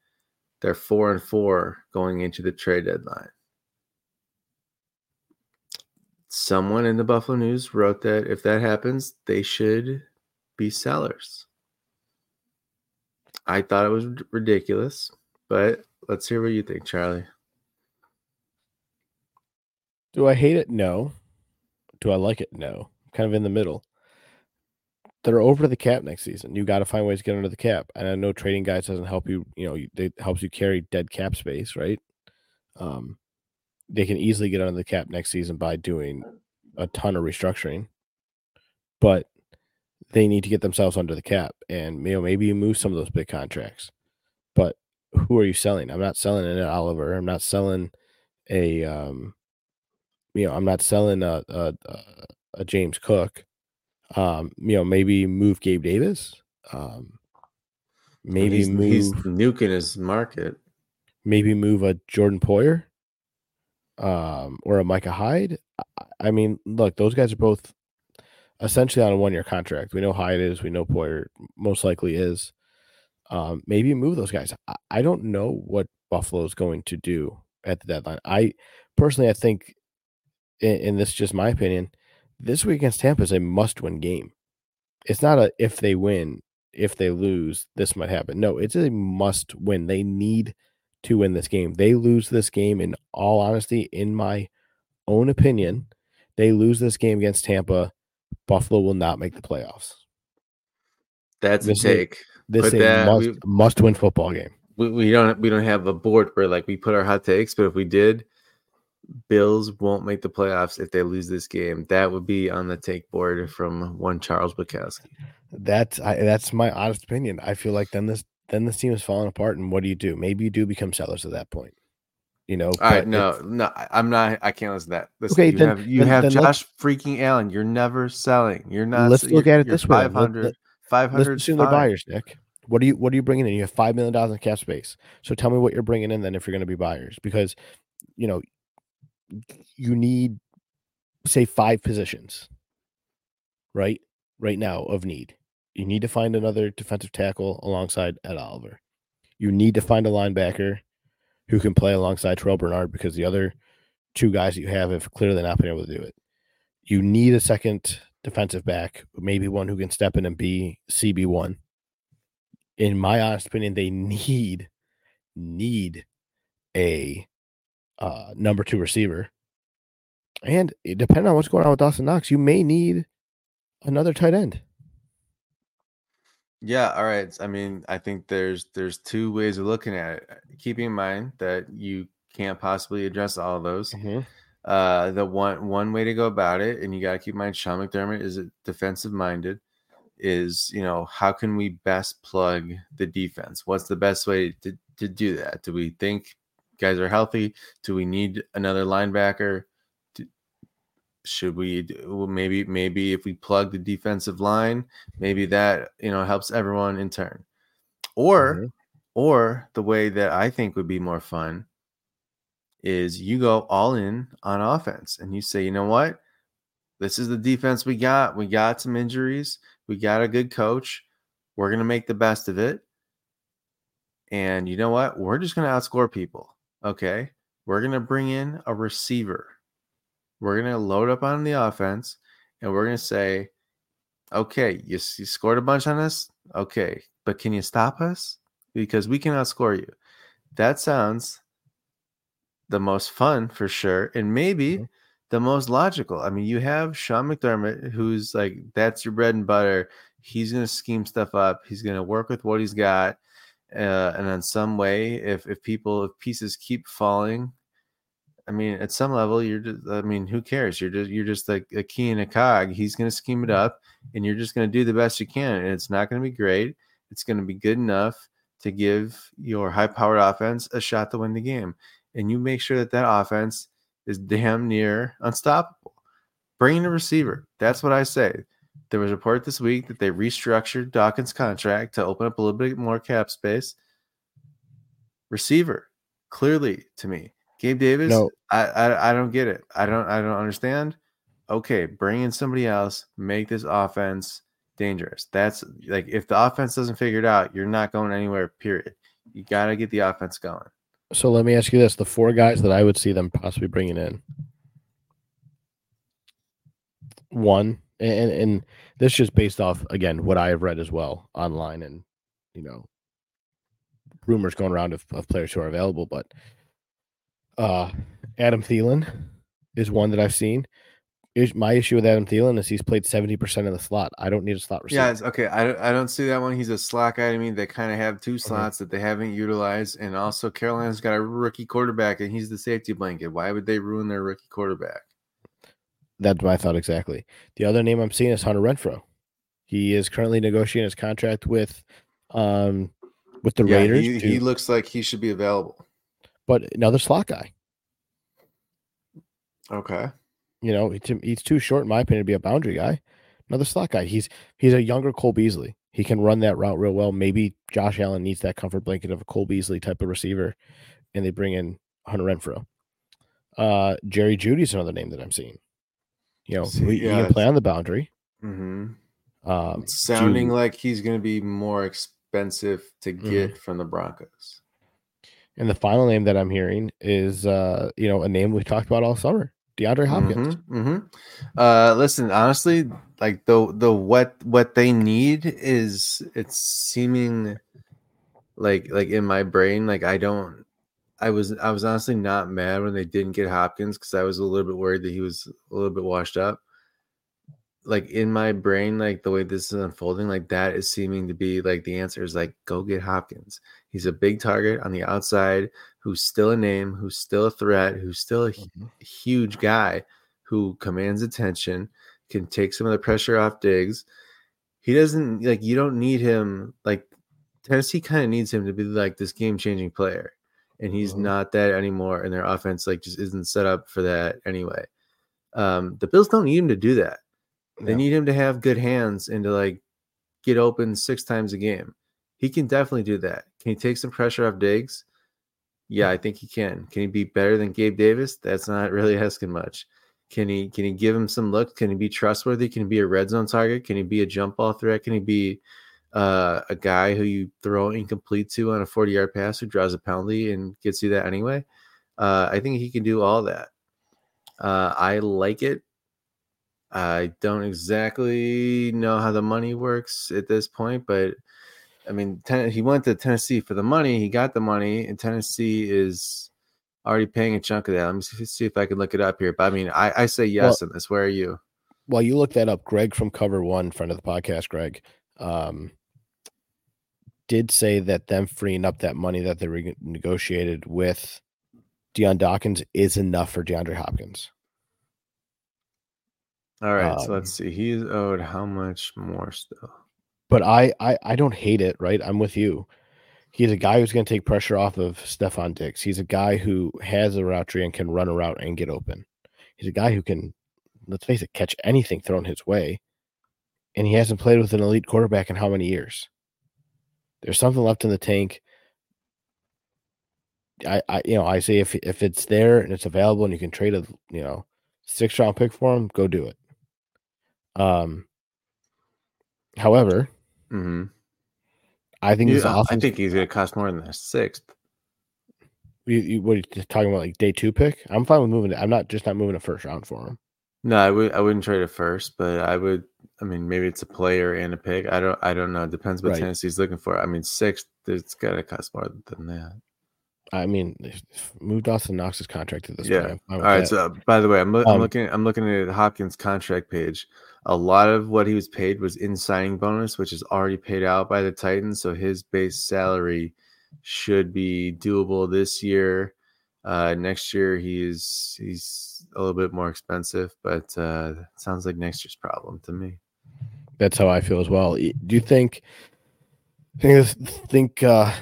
They're four and four going into the trade deadline someone in the Buffalo News wrote that if that happens, they should be sellers. I thought it was ridiculous, but let's hear what you think, Charlie. Do I hate it? No. Do I like it? No. Kind of in the middle. They're over the cap next season. You got to find ways to get under the cap. And I know trading guys doesn't help you. You know, it helps you carry dead cap space, right? Um, they can easily get under the cap next season by doing a ton of restructuring, but they need to get themselves under the cap. And you know, maybe you move some of those big contracts, but who are you selling? I'm not selling an Oliver. I'm not selling a, um, you know, I'm not selling a a, a James Cook. Um, you know, maybe move Gabe Davis. Um, maybe he's, move he's nuking his market. Maybe move a Jordan Poyer um, or a Micah Hyde. I mean, look, those guys are both essentially on a one year contract. We know Hyde is, we know Poyer most likely is. Um, maybe move those guys. I, I don't know what Buffalo is going to do at the deadline. I personally, I think, and this is just my opinion, this week against Tampa is a must win game. It's not a if they win, if they lose, this might happen. No, it's a must win. They need to win this game. They lose this game, in all honesty, in my own opinion, they lose this game against Tampa. Buffalo will not make the playoffs. That's this a take. this is a must, we, must win football game. We, we don't we don't have a board where like we put our hot takes, but if we did, Bills won't make the playoffs if they lose this game. That would be on the take board from one Charles Bukowski. That's I, that's my honest opinion. I feel like then this then this team is falling apart. And what do you do? Maybe you do become sellers at that point. You know, all right, no, no, I'm not. I can't listen to that. Listen, okay, you then, have, you then, have then Josh freaking Allen. You're never selling. You're not. Let's look at it this way. 500, 500 Let's assume they're buyers, Nick. What are you What are you bringing in? You have five million dollars in cap space. So tell me what you're bringing in then if you're going to be buyers, because you know you need say five positions, right? Right now of need. You need to find another defensive tackle alongside Ed Oliver. You need to find a linebacker who can play alongside Terrell Bernard because the other two guys that you have have clearly not been able to do it. You need a second defensive back, maybe one who can step in and be CB1. In my honest opinion, they need need a uh, number two receiver. And depending on what's going on with Dawson Knox, you may need another tight end. Yeah, all right. I mean, I think there's there's two ways of looking at it. Keeping in mind that you can't possibly address all of those. Mm-hmm. Uh, the one one way to go about it, and you got to keep in mind, Sean McDermott is defensive minded. is you know how can we best plug the defense what's the best way to, to do that do we think guys are healthy do we need another linebacker should we maybe maybe if we plug the defensive line maybe that you know helps everyone in turn or mm-hmm. or the way that i think would be more fun is you go all in on offense and you say you know what this is the defense we got we got some injuries we got a good coach. We're going to make the best of it. And you know what? We're just going to outscore people. Okay. We're going to bring in a receiver. We're going to load up on the offense and we're going to say, okay, you, you scored a bunch on us. Okay. But can you stop us? Because we can outscore you. That sounds the most fun for sure. And maybe. Mm-hmm the most logical. I mean, you have Sean McDermott, who's like, that's your bread and butter. He's going to scheme stuff up. He's going to work with what he's got. Uh, and in some way, if, if people, if pieces keep falling, I mean, at some level, you're just, I mean, who cares? You're just, you're just like a key in a cog. He's going to scheme it mm-hmm. up and you're just going to do the best you can. And it's not going to be great. It's going to be good enough to give your high powered offense a shot to win the game. And you make sure that that offense is damn near unstoppable. Bringing a receiver. That's what I say. There was a report this week that they restructured Dawkins' contract to open up a little bit more cap space. Receiver, clearly to me, Gabe Davis. No. I, I I don't get it. I don't I don't understand. Okay, bring in somebody else. Make this offense dangerous. That's like if the offense doesn't figure it out, you're not going anywhere. Period. You got to get the offense going. So let me ask you this: the four guys that I would see them possibly bringing in, one, and and this just based off again what I have read as well online, and you know, rumors going around of, of players who are available, but uh, Adam Thielen is one that I've seen my issue with Adam Thielen is he's played 70% of the slot. I don't need a slot receiver. Yeah, okay. I, I don't see that one. He's a slot guy to me. They kind of have two slots that they haven't utilized. And also, Carolina's got a rookie quarterback, and he's the safety blanket. Why would they ruin their rookie quarterback? That's my thought exactly. The other name I'm seeing is Hunter Renfrow. He is currently negotiating his contract with um with the yeah, Raiders. He, to, he looks like he should be available. But another slot guy. Okay. You know, he's too short, in my opinion, to be a boundary guy. Another slot guy. He's he's a younger Cole Beasley. He can run that route real well. Maybe Josh Allen needs that comfort blanket of a Cole Beasley type of receiver, and they bring in Hunter Renfrow. Uh, Jerry Jeudy's another name that I'm seeing. You know, See, he, yeah, he can play on the boundary. Mm-hmm. Um, sounding Jeudy. like he's going to be more expensive to mm-hmm. get mm-hmm. from the Broncos. And the final name that I'm hearing is, uh, you know, a name we've talked about all summer, DeAndre Hopkins. Mm-hmm, mm-hmm. Uh, listen, honestly, like the the what what they need is it's seeming like like in my brain, like I don't. I was I was honestly not mad when they didn't get Hopkins because I was a little bit worried that he was a little bit washed up. Like in my brain, like the way this is unfolding, like that is seeming to be like the answer is like go get Hopkins. He's a big target on the outside who's still a name, who's still a threat, who's still a mm-hmm. huge guy who commands attention, can take some of the pressure off Diggs. He doesn't like you don't need him like Tennessee kind of needs him to be like this game changing player. And he's mm-hmm. not that anymore. And their offense like just isn't set up for that anyway. Um, the Bills don't need him to do that. They yeah. need him to have good hands and to like get open six times a game. He can definitely do that. Can he take some pressure off Diggs? Yeah, I think he can. Can he be better than Gabe Davis? That's not really [laughs] asking much. Can he can he give him some looks? Can he be trustworthy? Can he be a red zone target? Can he be a jump ball threat? Can he be uh, a guy who you throw incomplete to on a 40 yard pass who draws a penalty and gets you that anyway? Uh, I think he can do all that. Uh, I like it. I don't exactly know how the money works at this point, but I mean, ten, he went to Tennessee for the money. He got the money, and Tennessee is already paying a chunk of that. Let me see if I can look it up here. But I mean, I, I say yes well, on this. Where are you? Well, you look that up. Greg from Cover One, friend of the podcast, Greg, um, did say that them freeing up that money that they re- negotiated with Dion Dawkins is enough for DeAndre Hopkins. All right, um, so let's um, see. He's owed how much more still? But I, I I don't hate it, right? I'm with you. He's a guy who's going to take pressure off of Stefon Diggs. He's a guy who has a route tree and can run a route and get open. He's a guy who can, let's face it, catch anything thrown his way. And he hasn't played with an elite quarterback in how many years? There's something left in the tank. I, I you know, I say if if it's there and it's available and you can trade a you know six round pick for him, go do it. Um however, hmm I think his I think he's going to cost more than the sixth. You, you, what are you talking about? Like day two pick? I'm fine with moving it. I'm not just not moving a first round for him. No, I would. I wouldn't trade it first, but I would. I mean, maybe it's a player and a pick. I don't. I don't know. It depends what Right. Tennessee's looking for. I mean, sixth. It's got to cost more than that. I mean, move Dawson Knox's contract to this Yeah. point. I'm All right. that. So, uh, by the way, I'm, I'm Um, looking. I'm looking at Hopkins' contract page. A lot of what he was paid was in signing bonus, which is already paid out by the Titans. So his base salary should be doable this year. Uh, next year, he's he's a little bit more expensive, but uh, sounds like next year's problem to me. That's how I feel as well. Do you think think think uh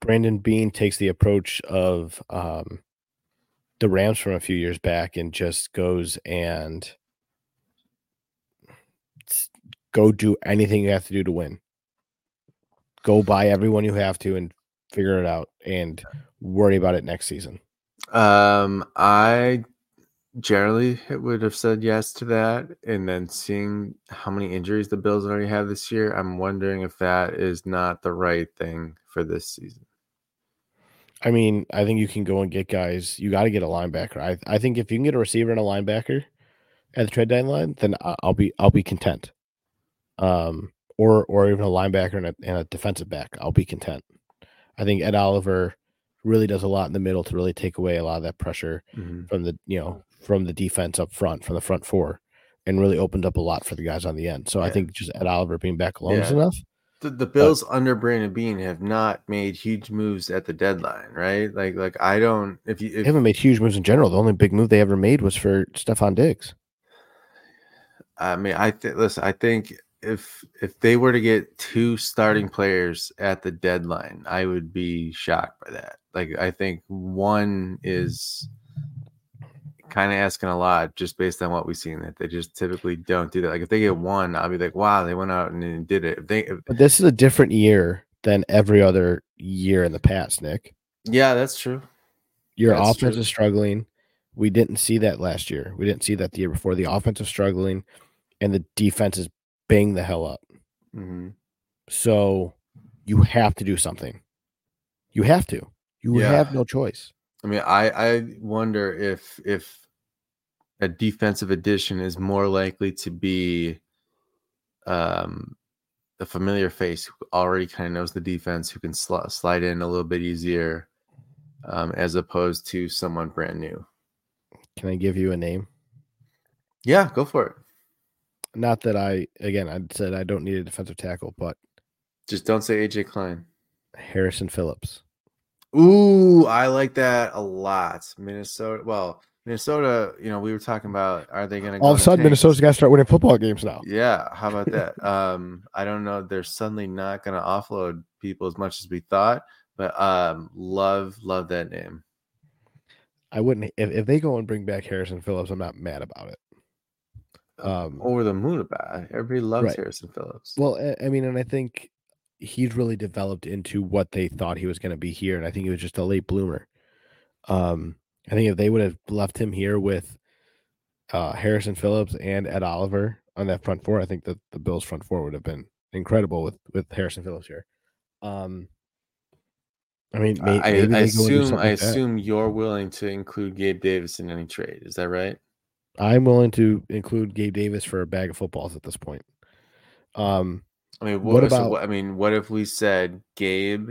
Brandon Beane takes the approach of um the Rams from a few years back and just goes and go do anything you have to do to win. Go buy everyone you have to and figure it out and worry about it next season. Um, I generally would have said yes to that, and then seeing how many injuries the Bills already have this year, I'm wondering if that is not the right thing for this season. I mean, I think you can go and get guys. You got to get a linebacker. I I think if you can get a receiver and a linebacker at the trade deadline, then I'll be I'll be content. Um, or or even a linebacker and a, and a defensive back, I'll be content. I think Ed Oliver really does a lot in the middle to really take away a lot of that pressure Mhm. from the you know from the defense up front, from the front four, and really opened up a lot for the guys on the end. So I think just Ed Oliver being back alone is enough. The, the Bills under Brandon Beane have not made huge moves at the deadline, right? Like, like I don't. If you They haven't made huge moves in general. The only big move they ever made was for Stefon Diggs. I mean, I think listen, I think if if they were to get two starting mm-hmm. players at the deadline, I would be shocked by that. Like I think one mm-hmm. is kind of asking a lot just based on what we've seen that they just typically don't do that. Like if they get one, I'll be like, wow, they went out and did it. If they if, But this is a different year than every other year in the past, Nick. yeah, that's true. Your That's offense true. is struggling. We didn't see that last year. We didn't see that the year before. The offense is struggling and the defense is bang the hell up. hmm So you have to do something. You have to. You Yeah. have no choice. I mean, I I wonder if if a defensive addition is more likely to be um a familiar face who already kind of knows the defense, who can sl- slide in a little bit easier, um, as opposed to someone brand new. Can I give you a name? Yeah, go for it. Not that I again I said I don't need a defensive tackle, but Just don't say AJ Klein. Harrison Phillips. Ooh, I like that a lot. Minnesota. Well, Minnesota. You know, we were talking about are they going to All of a sudden, Minnesota's got to start winning football games now. Yeah, how about [laughs] that? um, I don't know. They're suddenly not going to offload people as much as we thought, but um, love, love that name. I wouldn't if, if they go and bring back Harrison Phillips. I'm not mad about it. Um, Over the moon about it. Everybody loves Right. Harrison Phillips. Well, I- I mean, and I think he's really developed into what they thought he was going to be here, and I think he was just a late bloomer. Um, I think if they would have left him here with uh, Harrison Phillips and Ed Oliver on that front four, I think that the Bills' front four would have been incredible with with Harrison Phillips here. Um, I mean, may, I, maybe I assume I like that. assume you're willing to include Gabe Davis in any trade. Is that right? I'm willing to include Gabe Davis for a bag of footballs at this point. Um, I mean, What what, so about- what- I mean, what if we said Gabe?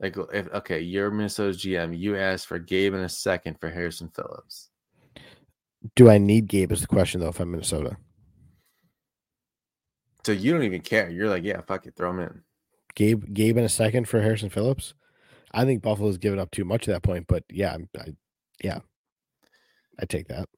Like, uh, if okay, you're Minnesota's GM. You asked for Gabe in a second for Harrison Phillips. do I need Gabe? Is the question though? If I'm Minnesota, So you don't even care. You're like, yeah, fuck it, throw him in. Gabe Gabe in a second for Harrison Phillips. I think Buffalo's given up too much at that point, but yeah, I, yeah, I take that.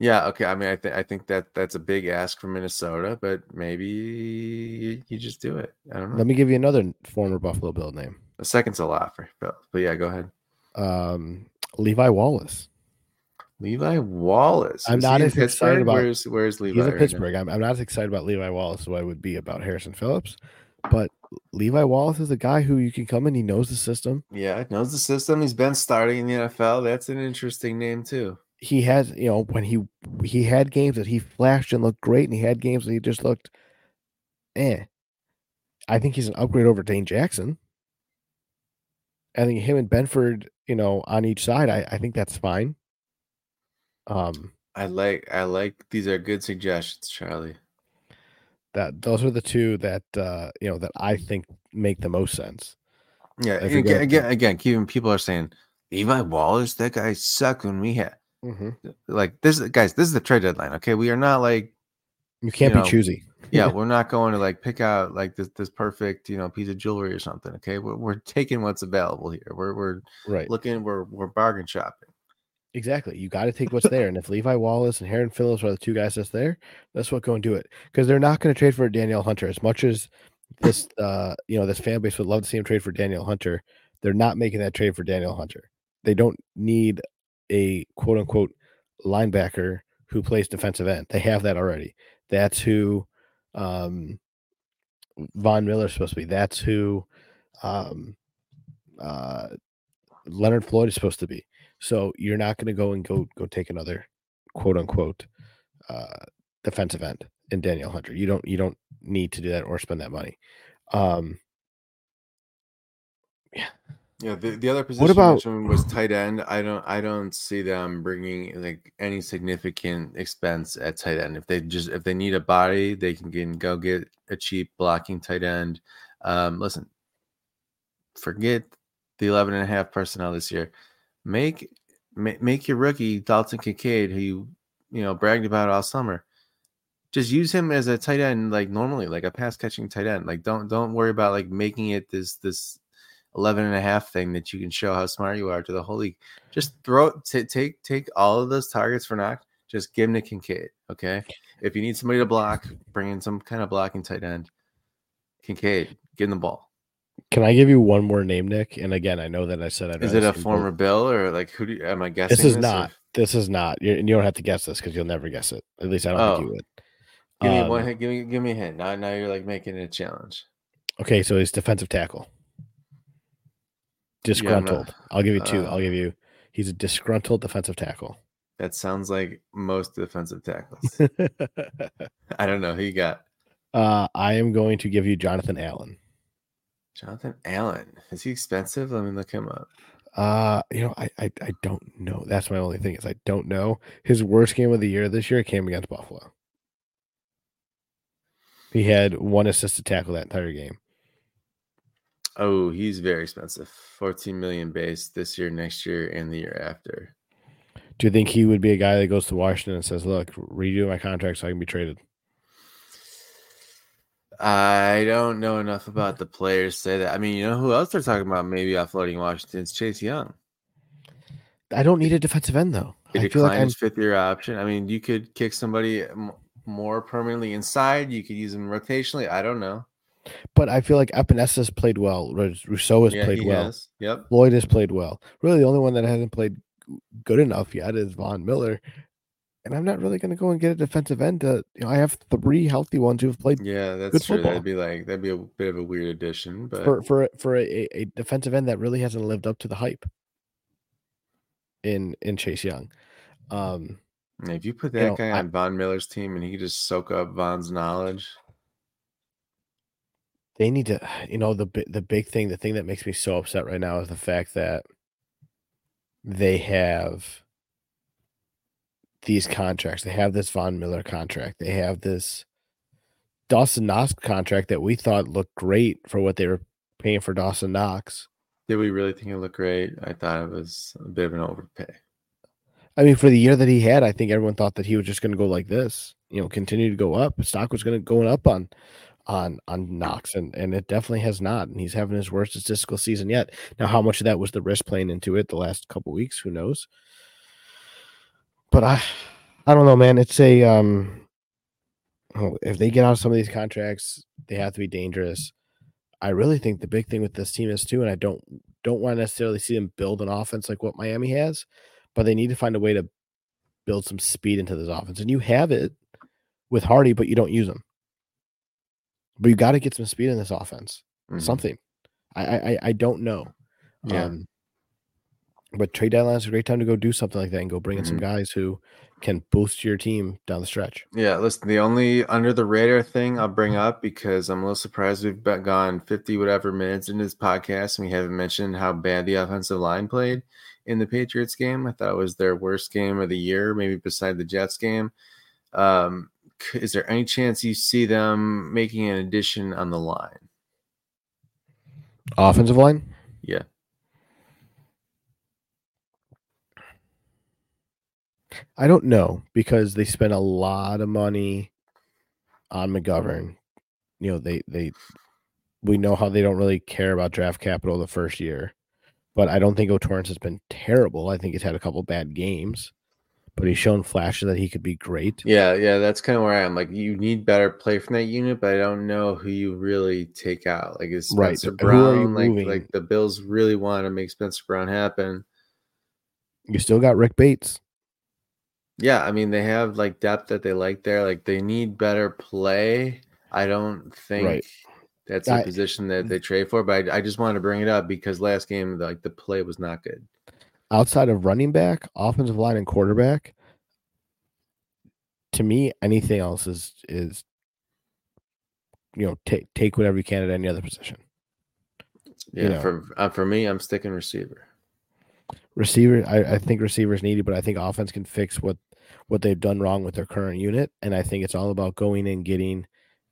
Yeah, okay. I mean, I think I think that that's a big ask for Minnesota, but maybe you, you just do it. I don't know. Let me give you another former Buffalo Bill name. A second's a lot for Bill, but yeah, go ahead. Um, Levi Wallace. Levi Wallace. I'm Is not as excited about- Where's Where's Levi? He's in right? Pittsburgh. I'm, I'm not as excited about Levi Wallace as I would be about Harrison Phillips, but Levi Wallace is a guy who you can come in. He knows the system. Yeah, knows the system. He's been starting in the NFL. That's an interesting name too. He has, you know, when he he had games that he flashed and looked great, and he had games that he just looked, eh. I think he's an upgrade over Dane Jackson. I think him and Benford, you know, on each side, I, I think that's fine. Um, I like I like these are good suggestions, Charlie. that those are the two that uh, you know that I think make the most sense. Yeah, If and you again, again, again, keeping people are saying Levi Wallace, that guy sucked when we had Mm-hmm. like this guys, this is the trade deadline. Okay. We are not like You can't You be choosy. yeah, [laughs] we're not going to like pick out like this this perfect, you know, piece of jewelry or something. Okay. We're, we're taking what's available here. We're we're Right. looking, we're we're bargain shopping. Exactly. You got to take what's there. [laughs] And if Levi Wallace and Harrison Phillips are the two guys that's there, that's what go and do it. Because they're not going to trade for Danielle Hunter as much as this [laughs] uh you know this fan base would love to see him trade for Danielle Hunter. They're not making that trade for Danielle Hunter. They don't need a quote unquote linebacker who plays defensive end. They have that already. That's who um Von Miller's supposed to be. That's who um uh Leonard Floyd is supposed to be. So you're not going to go and go go take another quote unquote uh, defensive end in Danielle Hunter. You don't you don't need to do that or spend that money. Um, Yeah, the, the other position what about- was tight end. I don't I don't see them bringing like any significant expense at tight end. If they just if they need a body, they can, can go get a cheap blocking tight end. Um, listen, forget the 11 and a half personnel this year. Make make, make your rookie Dalton Kincaid, who you you know bragged about all summer. Just use him as a tight end, like normally, like a pass catching tight end. Like don't don't worry about like making it this this 11 and a half thing that you can show how smart you are to the whole league. Just throw t- take take all of those targets for Knox. Just give them to Kincaid. Okay. If you need somebody to block, bring in some kind of blocking tight end. Kincaid, give him the ball. can I give you one more name, Nick? And again, I know that I said I'd Is it a former. Bill or like who do you, am I guessing? This is or- not. This is not. You're, you don't have to guess this because you'll never guess it. At least I don't think Oh. you would. Give me Um, one. hint, Give me give me a hint. Now now you're like making it a challenge. Okay, so he's defensive tackle. Disgruntled. I'll give you two. I'll uh, give you. He's a disgruntled defensive tackle. That sounds like most defensive tackles. [laughs] I don't know who you got. uh, I am going to give you Jonathan Allen. Jonathan Allen. Is he expensive? Let me look him up. Uh, you know, I, I I don't know. That's my only thing is I don't know. His worst game of the year this year came against Buffalo. He had one assisted tackle that entire game. Oh, he's very expensive. 14 million base this year, next year, and the year after. Do you think he would be a guy that goes to Washington and says, "Look, redo my contract so I can be traded"? I don't know enough about the players to say that. I mean, you know who else they're talking about maybe offloading Washington's Chase Young. I don't need a defensive end though. He I feel like declined I'm his fifth year option. I mean, you could kick somebody m- more permanently inside. You could use them rotationally. I don't know. But I feel like Epenesa has played well. Rousseau has yeah, played well. has. Yep. Floyd has played well. Really, the only one that hasn't played good enough yet is Von Miller. And I'm not really going to go and get a defensive end. To, you know, I have three healthy ones who have played Yeah, that's true. football. That'd be like that'd be a bit of a weird addition, but for for for a, a defensive end that really hasn't lived up to the hype in in Chase Young. Um, if you put you that know, guy I- on Von Miller's team and he could just soak up Von's knowledge, they need to, you know, the the big thing, the thing that makes me so upset right now is the fact that they have these contracts. They have this Von Miller contract. They have this Dawson Knox contract that we thought looked great for what they were paying for Dawson Knox. did we really think it looked great? I thought it was a bit of an overpay. I mean, for the year that he had, I think everyone thought that he was just going to go like this, you know, continue to go up. Stock was going to go up on, on, on Knox, and and it definitely has not. And he's having his worst statistical season yet. Now, how much of that was the risk playing into it the last couple weeks? Who knows? But I, I don't know, man. It's a um, oh, if they get out of some of these contracts, they have to be dangerous. I really think the big thing with this team is too, and I don't don't want to necessarily see them build an offense like what Miami has, but they need to find a way to build some speed into this offense. And you have it with Harty, but you don't use him. But you got to get some speed in this offense. Mhm. Something. I, I I don't know. Yeah. Um, but trade deadline is a great time to go do something like that and go bring in some Mhm. guys who can boost your team down the stretch. Yeah, listen, the only under the radar thing I'll bring [laughs] up because I'm a little surprised we've gone 50 whatever minutes into this podcast and we haven't mentioned how bad the offensive line played in the Patriots game. I thought it was their worst game of the year, maybe beside the Jets game. Um, is there any chance you see them making an addition on the line? Offensive line. Yeah. I don't know because they spent a lot of money on McGovern. You know, they they we know how they don't really care about draft capital the first year. But I don't think O'Torrance has been terrible. I think he's had a couple bad games, but he's shown flashes that he could be great. Yeah, yeah, that's kind of where I am. Like, you need better play from that unit, but I don't know who you really take out. Like, is Right, Spencer you Brown? Like, moving? like the Bills really want to make Spencer Brown happen. You still got Rick Bates. Yeah, I mean they have like depth that they like there. Like they need better play. I don't think Right. that's a I- position that mm. they trade for. But I, I just wanted to bring it up because last game, like the play was not good. Outside of running back, offensive line, and quarterback, to me, anything else is is you know take take whatever you can at any other position. Yeah, You know. for uh, for me, I'm sticking receiver. Receiver, I, I think receivers needed, but I think offense can fix what what they've done wrong with their current unit, and I think it's all about going and getting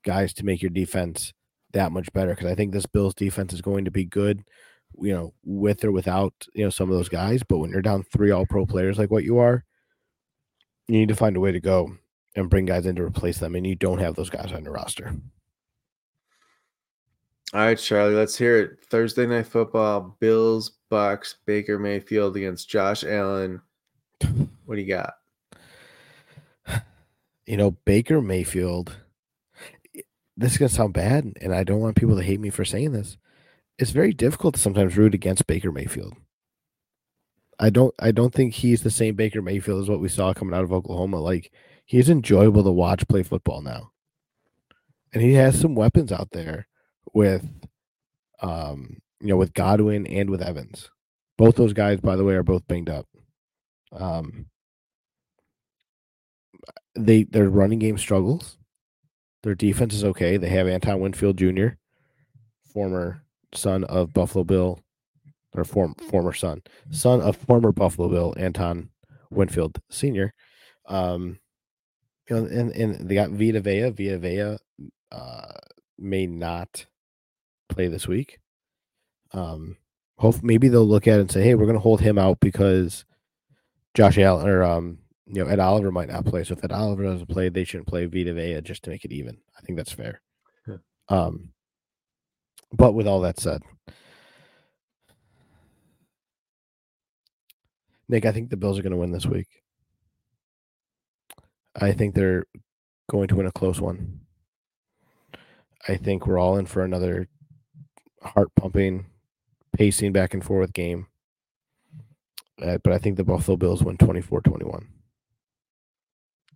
guys to make your defense that much better. Because I think this Bills defense is going to be good, you know, with or without you know some of those guys. But when you're down three All Pro players like what you are, you need to find a way to go and bring guys in to replace them, and you don't have those guys on your roster. All right, Charlie, let's hear it. Thursday night football: Bills, Bucks, Baker Mayfield against Josh Allen. What do you got? You know, Baker Mayfield. This is gonna sound bad, and I don't want people to hate me for saying this. It's very difficult to sometimes root against Baker Mayfield. I don't. I don't think he's the same Baker Mayfield as what we saw coming out of Oklahoma. Like he's enjoyable to watch play football now, and he has some weapons out there with, um, you know, with Godwin and with Evans. Both those guys, by the way, are both banged up. Um, they their running game struggles. Their defense is okay. They have Antoine Winfield Jr., former son of Buffalo Bill, or form, former son, son of former Buffalo Bill Antoine Winfield Sr. Um, you know, and, and they got Vita Vea. Vita Vea uh, may not play this week. Um, hope maybe they'll look at it and say, "Hey, we're going to hold him out because Josh Allen or um, you know, Ed Oliver might not play. So if Ed Oliver doesn't play, they shouldn't play Vita Vea just to make it even. I think that's fair. Yeah. Um, but with all that said, Nick, I think the Bills are going to win this week. I think they're going to win a close one. I think we're all in for another heart pumping, pacing back and forth game. Uh, but I think the Buffalo Bills win 24 21.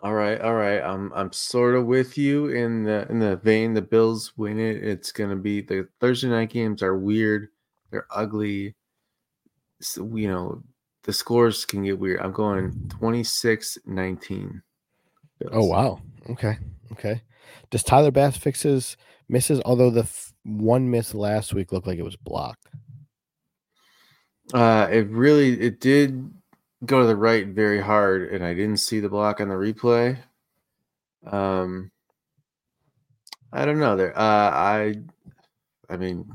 All right, all right. I'm I'm sort of with you in the in the vein. The Bills win it. It's gonna be the Thursday night games are weird. They're ugly. So, you know, the scores can get weird. I'm going 26-19. Oh wow. Okay. Okay. Does Tyler Bass fix his misses? Although the f- one miss last week looked like it was blocked. Uh, it really it did go to the right very hard, and I didn't see the block on the replay. Um, I don't know there. Uh, I, I mean,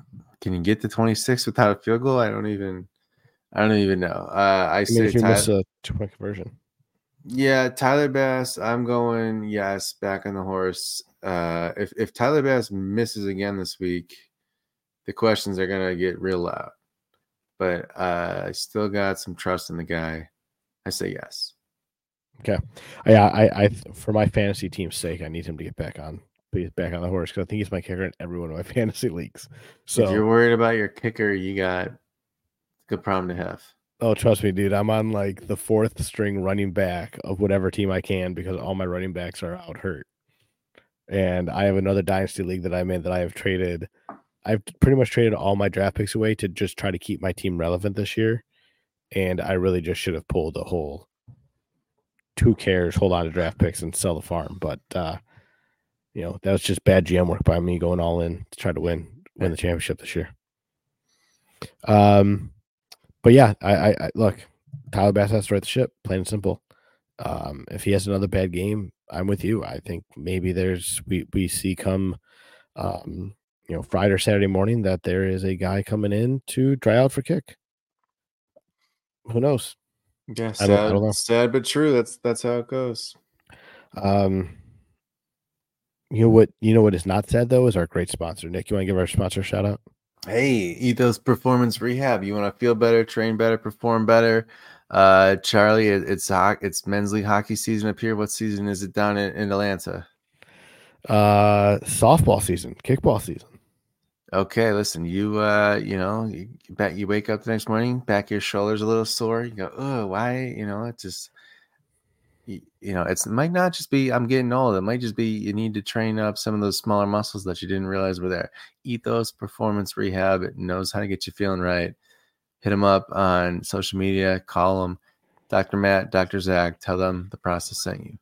can you get to 26 without a field goal? I don't even, I don't even know. Uh, I I mean, say a two point conversion. yeah, Tyler Bass. I'm going yes, back on the horse. Uh, if if Tyler Bass misses again this week, the questions are gonna get real loud. But uh, I still got some trust in the guy. I say yes. Okay. Yeah, I, I, for my fantasy team's sake, I need him to get back on, be back on the horse because I think he's my kicker in every one of my [laughs] fantasy leagues. So if you're worried about your kicker, you got a good problem to have. Oh, trust me, dude. I'm on like the fourth string running back of whatever team I can because all my running backs are out hurt. And I have another dynasty league that I'm in that I have traded. I've pretty much traded all my draft picks away to just try to keep my team relevant this year. And I really just should have pulled a whole two cares, hold on to draft picks and sell the farm. But uh, you know, that was just bad GM work by me going all in to try to win win the championship this year. Um but yeah, I, I, I look, Tyler Bass has to right the ship, plain and simple. Um, if he has another bad game, I'm with you. I think maybe there's we we see come um, you know, Friday or Saturday morning that there is a guy coming in to try out for kick. Who knows? Yeah, sad, I don't, I don't know. sad but true. That's that's how it goes. Um, you know what? You know what is not sad though is our great sponsor, Nick. You want to give our sponsor a shout out? Hey, Ethos Performance Rehab. You want to feel better, train better, perform better. Uh, Charlie, it, it's it's men's league hockey season up here. What season is it down in, in Atlanta? Uh, softball season, kickball season. Okay, listen, you uh, you know, you back you wake up the next morning, back your shoulders a little sore. You go, oh, why? You know, it just you, know, it's it might not just be I'm getting old. It might just be you need to train up some of those smaller muscles that you didn't realize were there. Ethos Performance Rehab it knows how to get you feeling right. Hit them up on social media. Call them, Dr. Matt, Dr. Zach. Tell them the process sent you.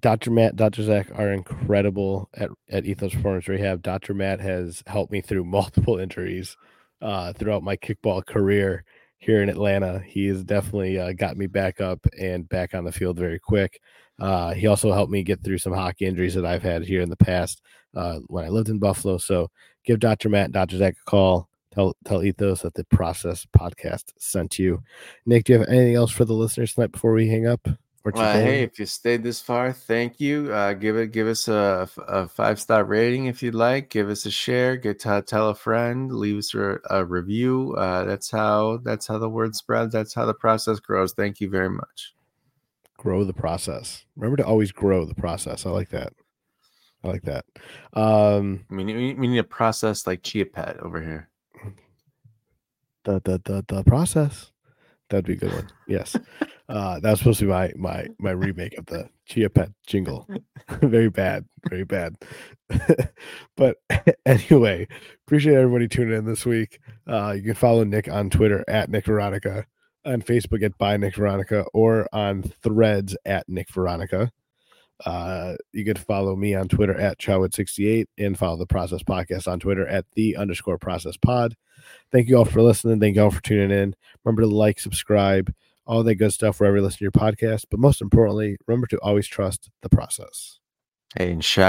Dr. Matt, Dr. Zach are incredible at, at Ethos Performance Rehab. Dr. Matt has helped me through [laughs] multiple injuries uh, throughout my kickball career here in Atlanta. He has definitely uh, got me back up and back on the field very quick. Uh, he also helped me get through some hockey injuries that I've had here in the past uh, when I lived in Buffalo. So give Dr. Matt Dr. Zach a call. Tell tell Ethos that the Process Podcast sent you. Nick, do you have anything else for the listeners tonight before we hang up? Hey, if you stayed this far, thank you. Uh, give it, give us a, a five star rating if you'd like. Give us a share. Get to tell a friend. Leave us a, a review. Uh, that's how that's how the word spreads. That's how the process grows. Thank you very much. Grow the process. Remember to always grow the process. I like that. I like that. Um, I mean, we, we need a process like Chia Pet over here. The the the the process. That'd be a good one. Yes. [laughs] Uh, that was supposed to be my my my [laughs] remake of the Chia Pet jingle. [laughs] very bad, very bad. [laughs] but anyway, appreciate everybody tuning in this week. Uh, you can follow Nick on Twitter at Nick Veronica, on Facebook at by Nick Veronica, or on Threads at Nick Veronica. Uh, you can follow me on Twitter at Chowwood68 and follow the Process Podcast on Twitter at the underscore Process Pod. Thank you all for listening. Thank you all for tuning in. Remember to like, subscribe, all that good stuff wherever you listen to your podcast. But most importantly, remember to always trust the process. Hey, and shout